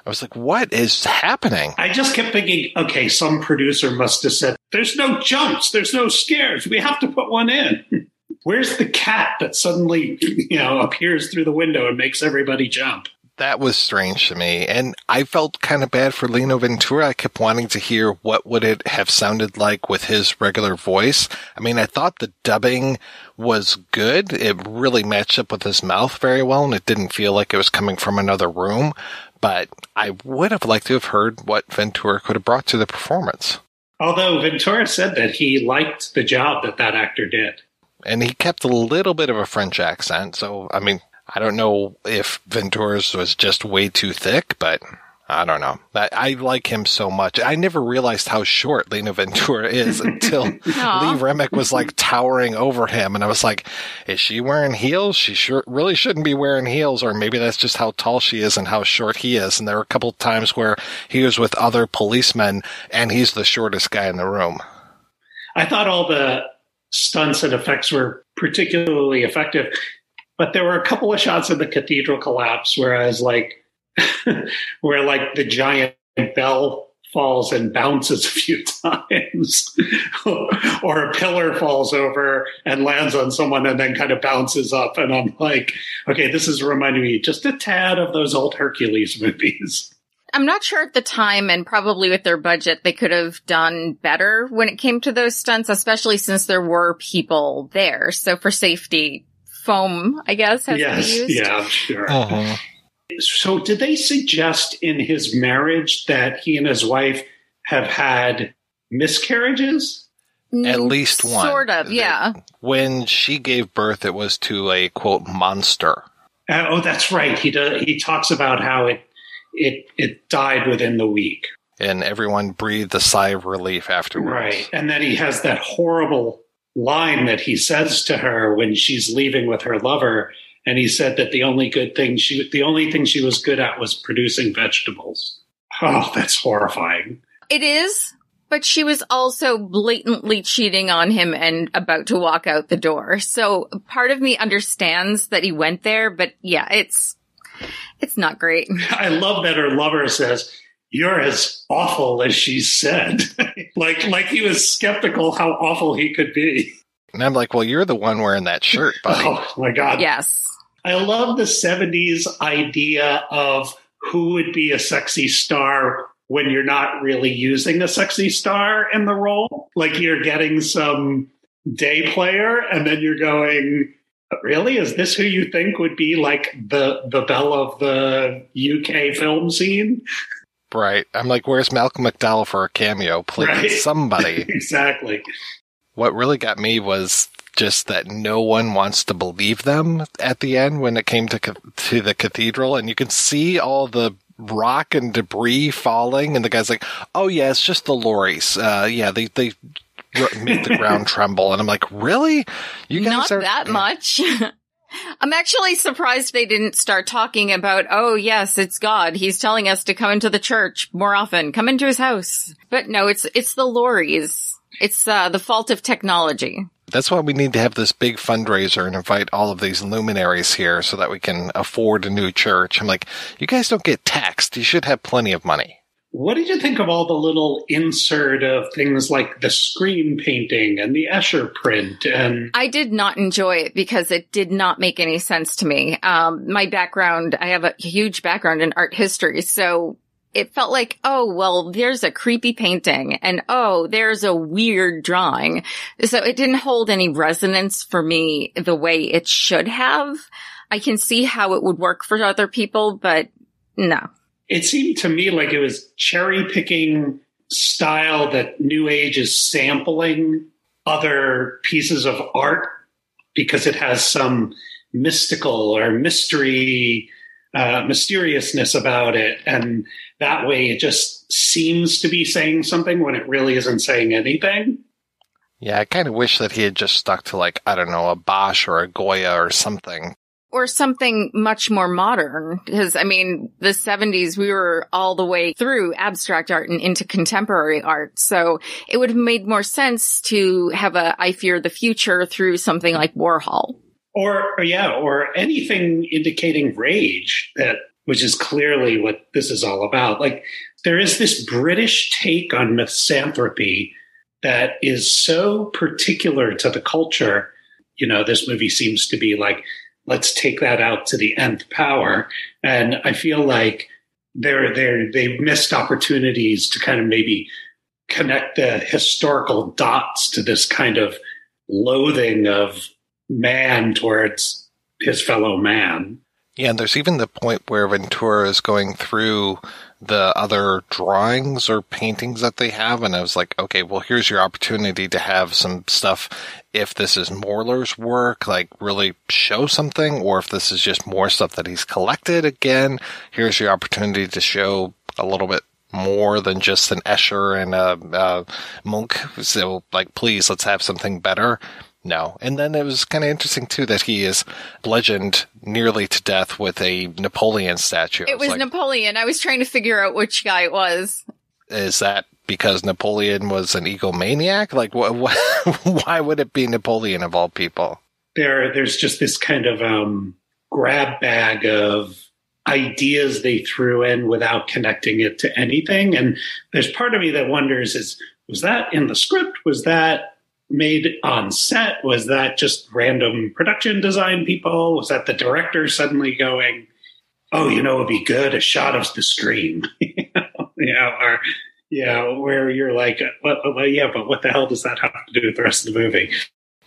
I was like, what is happening? I just kept thinking, okay, some producer must have said, there's no jumps, there's no scares. We have to put one in. Where's the cat that suddenly, you know, appears through the window and makes everybody jump? That was strange to me. And I felt kind of bad for Lino Ventura. I kept wanting to hear what would it have sounded like with his regular voice. I mean, I thought the dubbing was good. It really matched up with his mouth very well and it didn't feel like it was coming from another room. But I would have liked to have heard what Ventura could have brought to the performance. Although Ventura said that he liked the job that that actor did. And he kept a little bit of a French accent. So, I mean, I don't know if Ventura's was just way too thick, but I don't know. I, I like him so much. I never realized how short Lino Ventura is until Lee Remick was like towering over him. And I was like, is she wearing heels? She sure really shouldn't be wearing heels. Or maybe that's just how tall she is and how short he is. And there were a couple of times where he was with other policemen and he's the shortest guy in the room. I thought all the stunts and effects were particularly effective, but there were a couple of shots of the cathedral collapse where I was like, where like the giant bell falls and bounces a few times, or a pillar falls over and lands on someone and then kind of bounces up. And I'm like, okay, this is reminding me just a tad of those old Hercules movies. I'm not sure at the time and probably with their budget, they could have done better when it came to those stunts, especially since there were people there. So for safety, foam, I guess, has yes, to be used. yeah, sure. Uh-huh. So, did they suggest in his marriage that he and his wife have had miscarriages? At least one. Sort of, yeah. When she gave birth, it was to a quote monster. Uh, oh, that's right. He does, he talks about how it it it died within the week. And everyone breathed a sigh of relief afterwards. Right. And then he has that horrible line that he says to her when she's leaving with her lover. And he said that the only good thing she, the only thing she was good at was producing vegetables. Oh, that's horrifying. It is, but she was also blatantly cheating on him and about to walk out the door. So part of me understands that he went there, but yeah, it's, it's not great. I love that her lover says, you're as awful as she said. like, like he was skeptical how awful he could be. And I'm like, well, you're the one wearing that shirt, buddy. Oh my God. Yes. I love the 70s idea of who would be a sexy star when you're not really using a sexy star in the role. Like you're getting some day player and then you're going, really? Is this who you think would be like the the belle of the UK film scene? Right. I'm like, where's Malcolm McDowell for a cameo? Please, Right. somebody. exactly. what really got me was just that no one wants to believe them at the end when it came to ca- to the cathedral, and you can see all the rock and debris falling, and the guy's like, "Oh yeah, it's just the lorries. Uh, yeah, they they make the ground tremble," and I'm like, "Really? You guys Not are that much. I'm actually surprised they didn't start talking about, oh yes, it's God. He's telling us to come into the church more often. Come into his house. But no, it's, it's the lorries. It's, uh, the fault of technology. That's why we need to have this big fundraiser and invite all of these luminaries here so that we can afford a new church. I'm like, you guys don't get taxed. You should have plenty of money. What did you think of all the little insert of things like the screen painting and the Escher print and I did not enjoy it because it did not make any sense to me. Um, my background, I have a huge background in art history. So it felt like, oh, well, there's a creepy painting and oh, there's a weird drawing. So it didn't hold any resonance for me the way it should have. I can see how it would work for other people, but no. it seemed to me like it was cherry picking style that New Age is sampling other pieces of art because it has some mystical or mystery, uh, mysteriousness about it. And that way it just seems to be saying something when it really isn't saying anything. Yeah, I kind of wish that he had just stuck to like, I don't know, a Bosch or a Goya or something. or something much more modern. Because I mean, the seventies, we were all the way through abstract art and into contemporary art. So it would have made more sense to have a I fear the future through something like Warhol. or, or yeah, or anything indicating rage that which is clearly what this is all about. Like there is this British take on misanthropy that is so particular to the culture. You know, this movie seems to be like let's take that out to the nth power. And I feel like they're they're they've missed opportunities to kind of maybe connect the historical dots to this kind of loathing of man towards his fellow man. Yeah, and there's even the point where Ventura is going through the other drawings or paintings that they have, and I was like, okay, well, here's your opportunity to have some stuff. If this is Morlar's work, like really show something, or if this is just more stuff that he's collected, again, here's your opportunity to show a little bit more than just an Escher and a, a Munch. So, like, please, let's have something better. No. And then it was kind of interesting too that he is bludgeoned nearly to death with a Napoleon statue. It was like, Napoleon. I was trying to figure out which guy it was. is that because Napoleon was an egomaniac? Like, what, what, why would it be Napoleon of all people? there there's just this kind of um, grab bag of ideas they threw in without connecting it to anything and there's part of me that wonders is was that in the script was that made on set? Was that just random production design people? Was that the director suddenly going oh you know it'd be good a shot of the screen you know or yeah where you're like well, well yeah but what the hell does that have to do with the rest of the movie?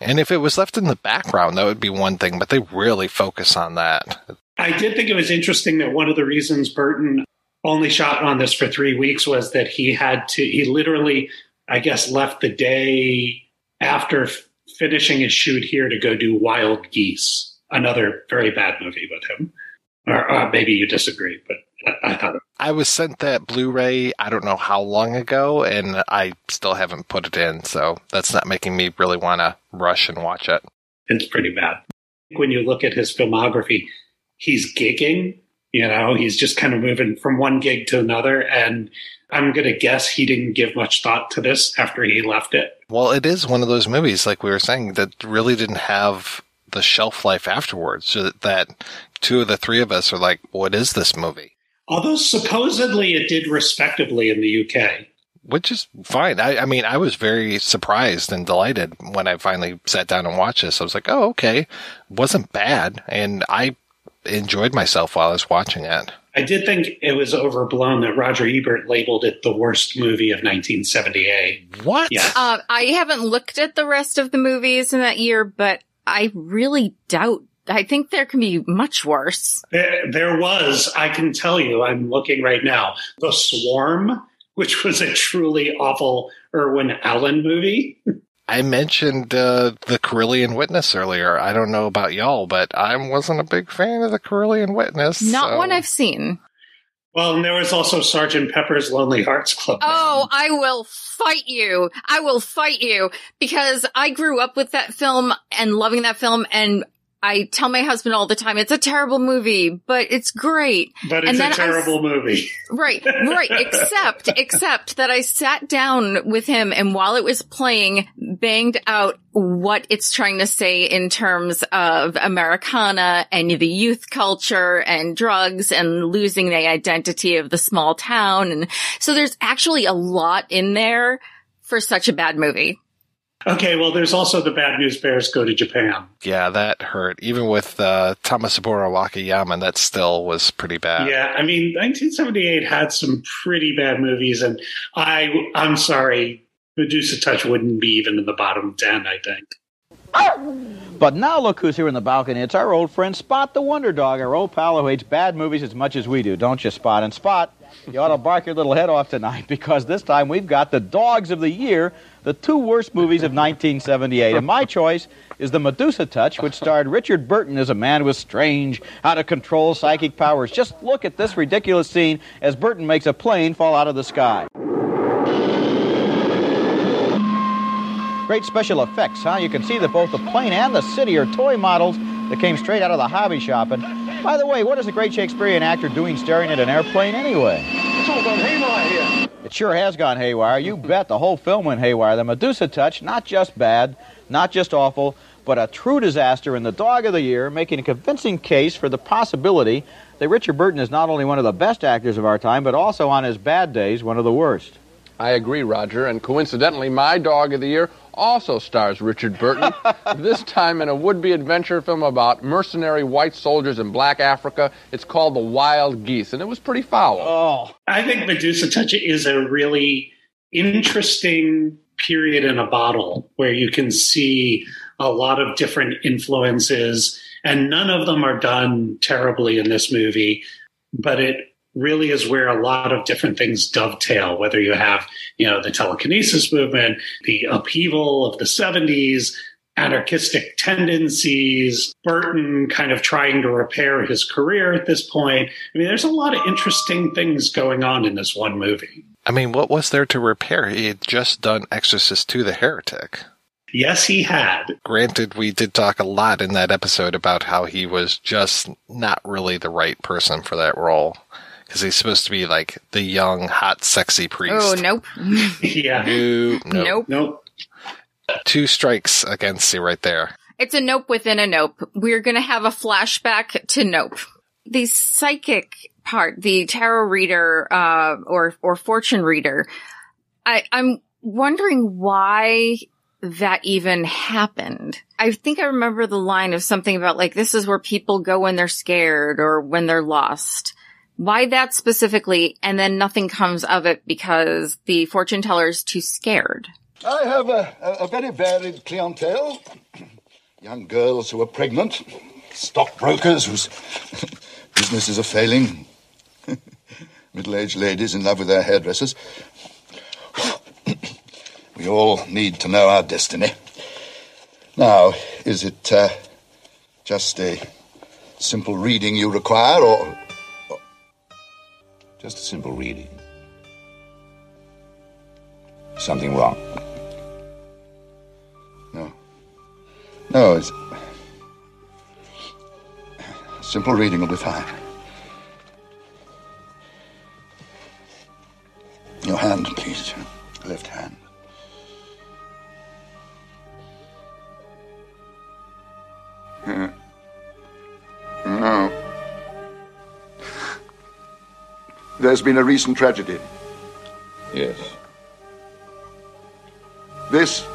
And if it was left in the background, that would be one thing, but they really focus on that. I did think it was interesting that one of the reasons Burton only shot on this for three weeks was that he had to, he literally, I guess, left the day after f- finishing his shoot here to go do Wild Geese, another very bad movie with him. Or uh, maybe you disagree, but I, I thought I was sent that Blu-ray, I don't know how long ago, and I still haven't put it in, so that's not making me really want to rush and watch it. it's pretty bad. When you look at his filmography, he's gigging, you know, he's just kind of moving from one gig to another. And I'm going to guess he didn't give much thought to this after he left it. Well, it is one of those movies, like we were saying, that really didn't have the shelf life afterwards. So that two of the three of us are like, what is this movie? Although supposedly it did respectably in the UK. Which is fine. I, I mean, I was very surprised and delighted when I finally sat down and watched this. I was like, oh, okay. wasn't bad. And I enjoyed myself while I was watching it. I did think it was overblown that Roger Ebert labeled it the worst movie of 1978. What? Yeah. Uh, I haven't looked at the rest of the movies in that year, but I really doubt. I think there can be much worse. There, there was, I can tell you, I'm looking right now, The Swarm, which was a truly awful Irwin Allen movie. I mentioned uh, the Kirlian Witness earlier. I don't know about y'all, but I wasn't a big fan of the Kirlian Witness. Not so- one I've seen. Well, and there was also Sergeant Pepper's Lonely Hearts Club. Oh, I will fight you. I will fight you because I grew up with that film and loving that film and I tell my husband all the time, it's a terrible movie, but it's great. But And it's a then I terrible movie. Right, right. Except, except that I sat down with him and while it was playing, banged out what it's trying to say in terms of Americana and the youth culture and drugs and losing the identity of the small town. And so there's actually a lot in there for such a bad movie. Okay, well, there's also the Bad News Bears Go to Japan. Yeah, that hurt. Even with uh, Tomisaburo Wakayama, that still was pretty bad. Yeah, I mean, 1978 had some pretty bad movies, and I, I'm sorry, Medusa Touch wouldn't be even in the bottom 10, I think. But now look who's here in the balcony. It's our old friend Spot the Wonder Dog, our old pal who hates bad movies as much as we do, don't you, Spot? And Spot, you ought to bark your little head off tonight because this time we've got the dogs of the year, the two worst movies of 1978. And my choice is The Medusa Touch, which starred Richard Burton as a man with strange, out of control psychic powers. Just look at this ridiculous scene as Burton makes a plane fall out of the sky. Great special effects, huh? You can see that both the plane and the city are toy models that came straight out of the hobby shop. And by the way, what is a great Shakespearean actor doing staring at an airplane anyway? It's all gone haywire here. It sure has gone haywire. You bet the whole film went haywire. The Medusa touch, not just bad, not just awful, but a true disaster in the dog of the year, making a convincing case for the possibility that Richard Burton is not only one of the best actors of our time, but also on his bad days, one of the worst. I agree, Roger. And coincidentally, my dog of the year also stars Richard Burton, this time in a would be adventure film about mercenary white soldiers in black Africa. It's called The Wild Geese, and it was pretty foul. Oh. I think Medusa Touch is a really interesting period in a bottle where you can see a lot of different influences, and none of them are done terribly in this movie, but it really is where a lot of different things dovetail whether you have you know the telekinesis movement the upheaval of the 70s anarchistic tendencies burton kind of trying to repair his career at this point i mean there's a lot of interesting things going on in this one movie I mean, what was there to repair? He had just done Exorcist to The Heretic. yes he had Granted, we did talk a lot in that episode about how he was just not really the right person for that role. Because he's supposed to be like the young, hot, sexy priest. Oh, nope. yeah. Nope. Nope. Nope. Nope. Two strikes against you right there. It's a nope within a nope. We're going to have a flashback to nope. The psychic part, the tarot reader, uh, or, or fortune reader, I, I'm wondering why that even happened. I think I remember the line of something about like, this is where people go when they're scared or when they're lost. Why that specifically? And then nothing comes of it because the fortune teller is too scared. I have a, a, a very varied clientele. Young girls who are pregnant, stockbrokers whose businesses are failing, middle aged ladies in love with their hairdressers. we all need to know our destiny. Now, is it uh, just a simple reading you require, or, or just a simple reading? Something wrong? No. No, it's. Simple reading will be fine. Your hand, please. Left hand. No. There's been a recent tragedy. Yes. This.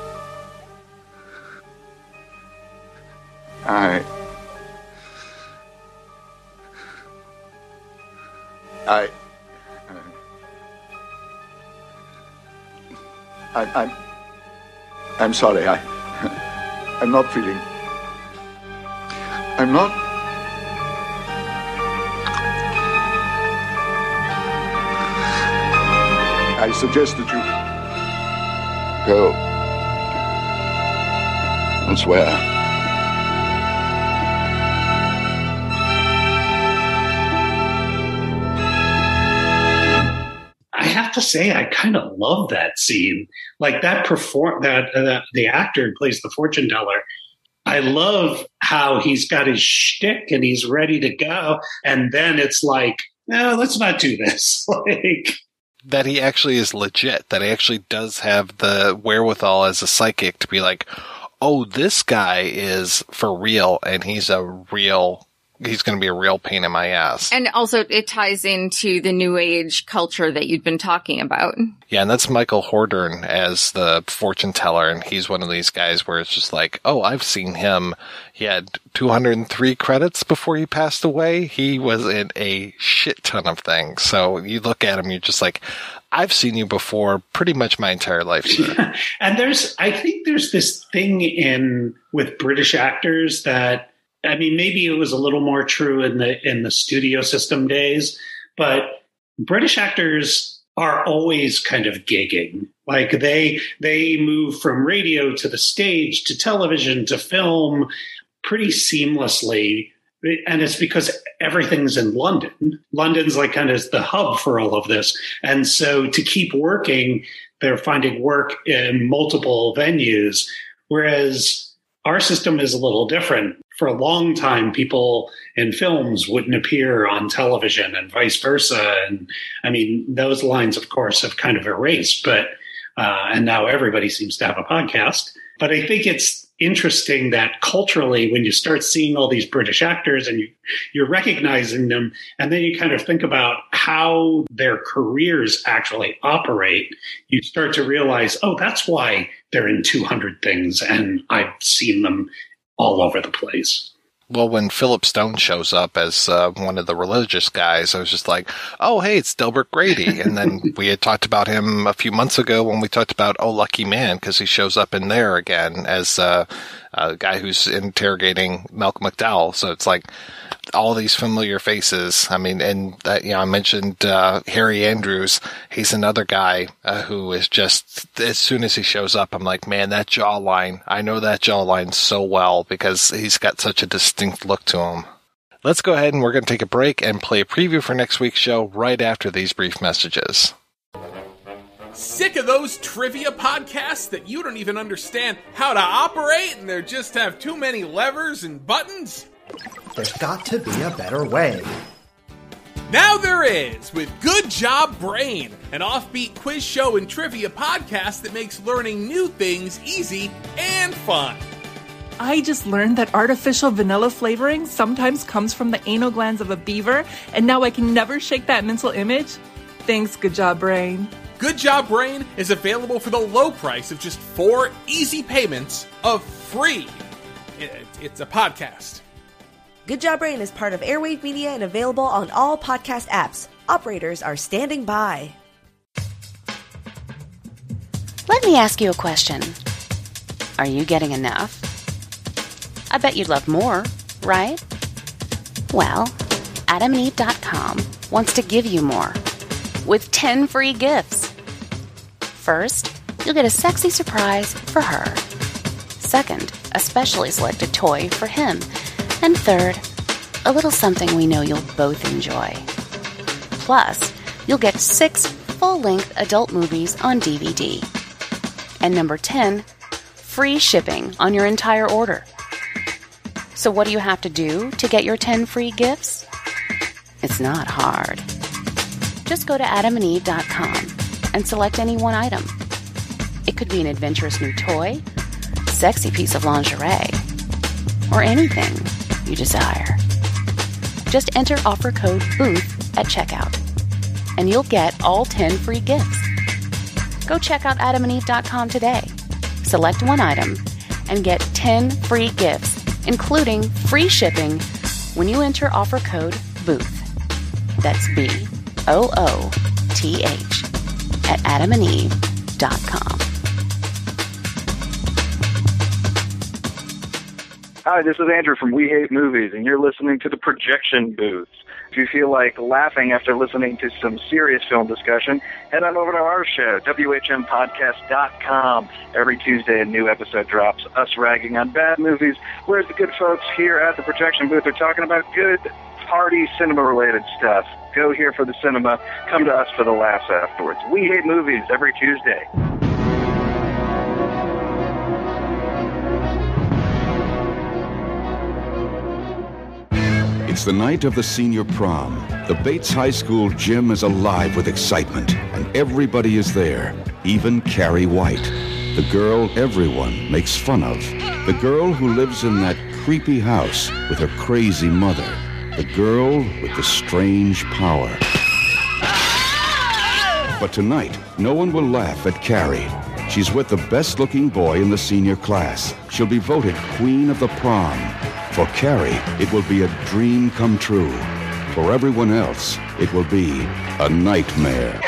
I. I. I, I'm. I'm sorry. I. I'm not feeling. I'm not. I suggest that you go elsewhere. I have to say, I kind of love that scene. Like that perform that uh, the actor plays the fortune teller. I love how he's got his shtick and he's ready to go, and then it's like, no, let's not do this. like, That he actually is legit, that he actually does have the wherewithal as a psychic to be like, oh, this guy is for real and he's a real, he's going to be a real pain in my ass. And also it ties into the new age culture that you'd been talking about. Yeah, and that's Michael Hordern as the fortune teller, and he's one of these guys where it's just like, oh, I've seen him. He had 203 credits before he passed away. He was in a shit ton of things. So you look at him, you're just like, I've seen you before pretty much my entire life, sir. and there's i think there's this thing in with british actors that i mean maybe it was a little more true in the in the studio system days but british actors are always kind of gigging like they they move from radio to the stage to television to film pretty seamlessly and it's because everything's in London. London's like kind of the hub for all of this. And so to keep working, they're finding work in multiple venues. Whereas our system is a little different. For a long time, people in films wouldn't appear on television and vice versa. And I mean, those lines, of course, have kind of erased, but, uh, and now everybody seems to have a podcast. But I think it's, interesting that culturally, when you start seeing all these British actors and you, you're recognizing them, and then you kind of think about how their careers actually operate, you start to realize, oh, that's why they're in 200 things, and I've seen them all over the place. Well, when Philip Stone shows up as uh, one of the religious guys, I was just like, "Oh, hey, it's Delbert Grady." And then we had talked about him a few months ago when we talked about "Oh, Lucky Man" because he shows up in there again as uh, a guy who's interrogating Malcolm McDowell. So it's like all these familiar faces. I mean, and uh, you know, I mentioned uh, Harry Andrews. He's another guy uh, who is just as soon as he shows up, I'm like, man, that jawline. I know that jawline so well because he's got such a distinct look to him. Let's go ahead and we're going to take a break and play a preview for next week's show right after these brief messages. Sick of those trivia podcasts that you don't even understand how to operate and they just have too many levers and buttons? There's got to be a better way. Now there is with Good Job Brain, an offbeat quiz show and trivia podcast that makes learning new things easy and fun. I just learned that artificial vanilla flavoring sometimes comes from the anal glands of a beaver, and now I can never shake that mental image. Thanks, Good Job Brain. Good Job Brain is available for the low price of just four easy payments of free. It's a podcast. Good Job Brain is part of Airwave Media and available on all podcast apps. Operators are standing by. Let me ask you a question. Are you getting enough? I bet you'd love more, right? Well, adamandeve.com wants to give you more with 10 free gifts. First, you'll get a sexy surprise for her. Second, a specially selected toy for him. And third, a little something we know you'll both enjoy. Plus, you'll get six full length adult movies on DVD. And number 10, free shipping on your entire order. So, what do you have to do to get your 10 free gifts? It's not hard. Just go to adamandeve.com and select any one item. It could be an adventurous new toy, sexy piece of lingerie, or anything you desire. Just enter offer code BOOTH at checkout, and you'll get all 10 free gifts. Go check out adamandeve.com today. Select one item and get 10 free gifts, including free shipping when you enter offer code BOOTH. That's B O O T H at adamandeve.com. Hi, this is Andrew from We Hate Movies, and you're listening to the Projection Booth. If you feel like laughing after listening to some serious film discussion, head on over to our show, WHMPodcast.com. Every Tuesday, a new episode drops, us ragging on bad movies, whereas the good folks here at the Projection Booth are talking about good, party, cinema-related stuff. Go here for the cinema, come to us for the laughs afterwards. We Hate Movies every Tuesday. It's the night of the senior prom. The Bates High School gym is alive with excitement, and everybody is there, even Carrie White, the girl everyone makes fun of. The girl who lives in that creepy house with her crazy mother. The girl with the strange power. But tonight, no one will laugh at Carrie. She's with the best looking boy in the senior class. She'll be voted Queen of the Prom. For Carrie, it will be a dream come true. For everyone else, it will be a nightmare.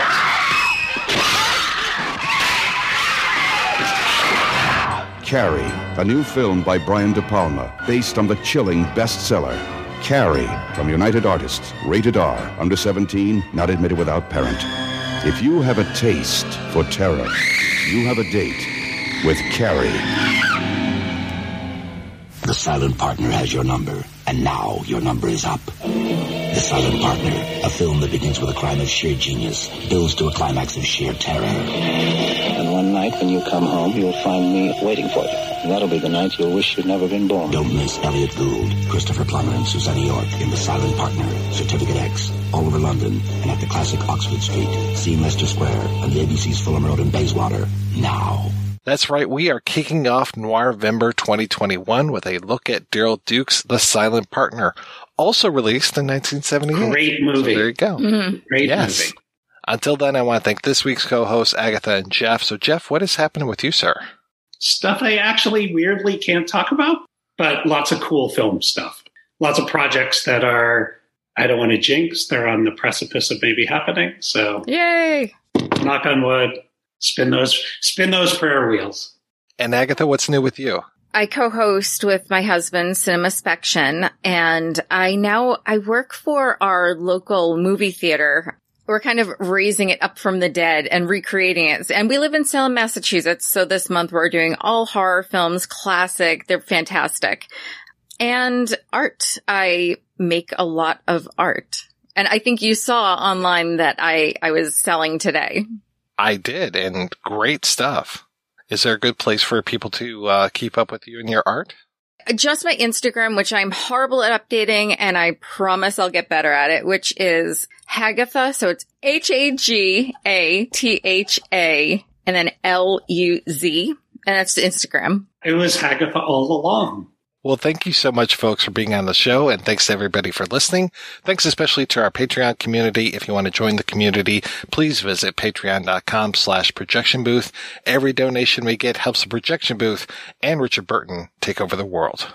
Carrie, a new film by Brian De Palma, based on the chilling bestseller. Carrie, from United Artists, rated R, under 17, not admitted without parent. If you have a taste for terror, you have a date with Carrie. The silent partner has your number, and now your number is up. The Silent Partner, a film that begins with a crime of sheer genius, builds to a climax of sheer terror. And one night when you come home, you'll find me waiting for you. And that'll be the night you'll wish you'd never been born. Don't miss Elliott Gould, Christopher Plummer, and Susannah York in The Silent Partner, Certificate X, all over London, and at the classic Oxford Street. See Leicester Square and the ABC's Fulham Road in Bayswater now. That's right, we are kicking off Noirvember 2021 with a look at Daryl Duke's The Silent Partner, also released in 1978. Great movie. So there you go. Mhm. Great yes. movie. Until then, I want to thank this week's co-hosts, Agatha and Jeff. So, Jeff, what is happening with you, sir? Stuff I actually weirdly can't talk about, but lots of cool film stuff. Lots of projects that are, I don't want to jinx, they're on the precipice of maybe happening. So, Yay! knock on wood, spin those, spin those prayer wheels. And Agatha, what's new with you? I co-host with my husband Cinema Spection and I now I work for our local movie theater. We're kind of raising it up from the dead and recreating it. And we live in Salem, Massachusetts. So this month we're doing all horror films, classic. They're fantastic. And art. I make a lot of art. And I think you saw online that I, I was selling today. I did, and great stuff. Is there a good place for people to uh, keep up with you and your art? just my Instagram, which I'm horrible at updating, and I promise I'll get better at it, which is Hagatha. So it's H A G A T H A and then L U Z. And that's the Instagram. It was Hagatha all along. Well, thank you so much, folks, for being on the show, and thanks to everybody for listening. Thanks especially to our Patreon community. If you want to join the community, please visit patreon.com slash projection booth. Every donation we get helps the projection booth and Richard Burton take over the world.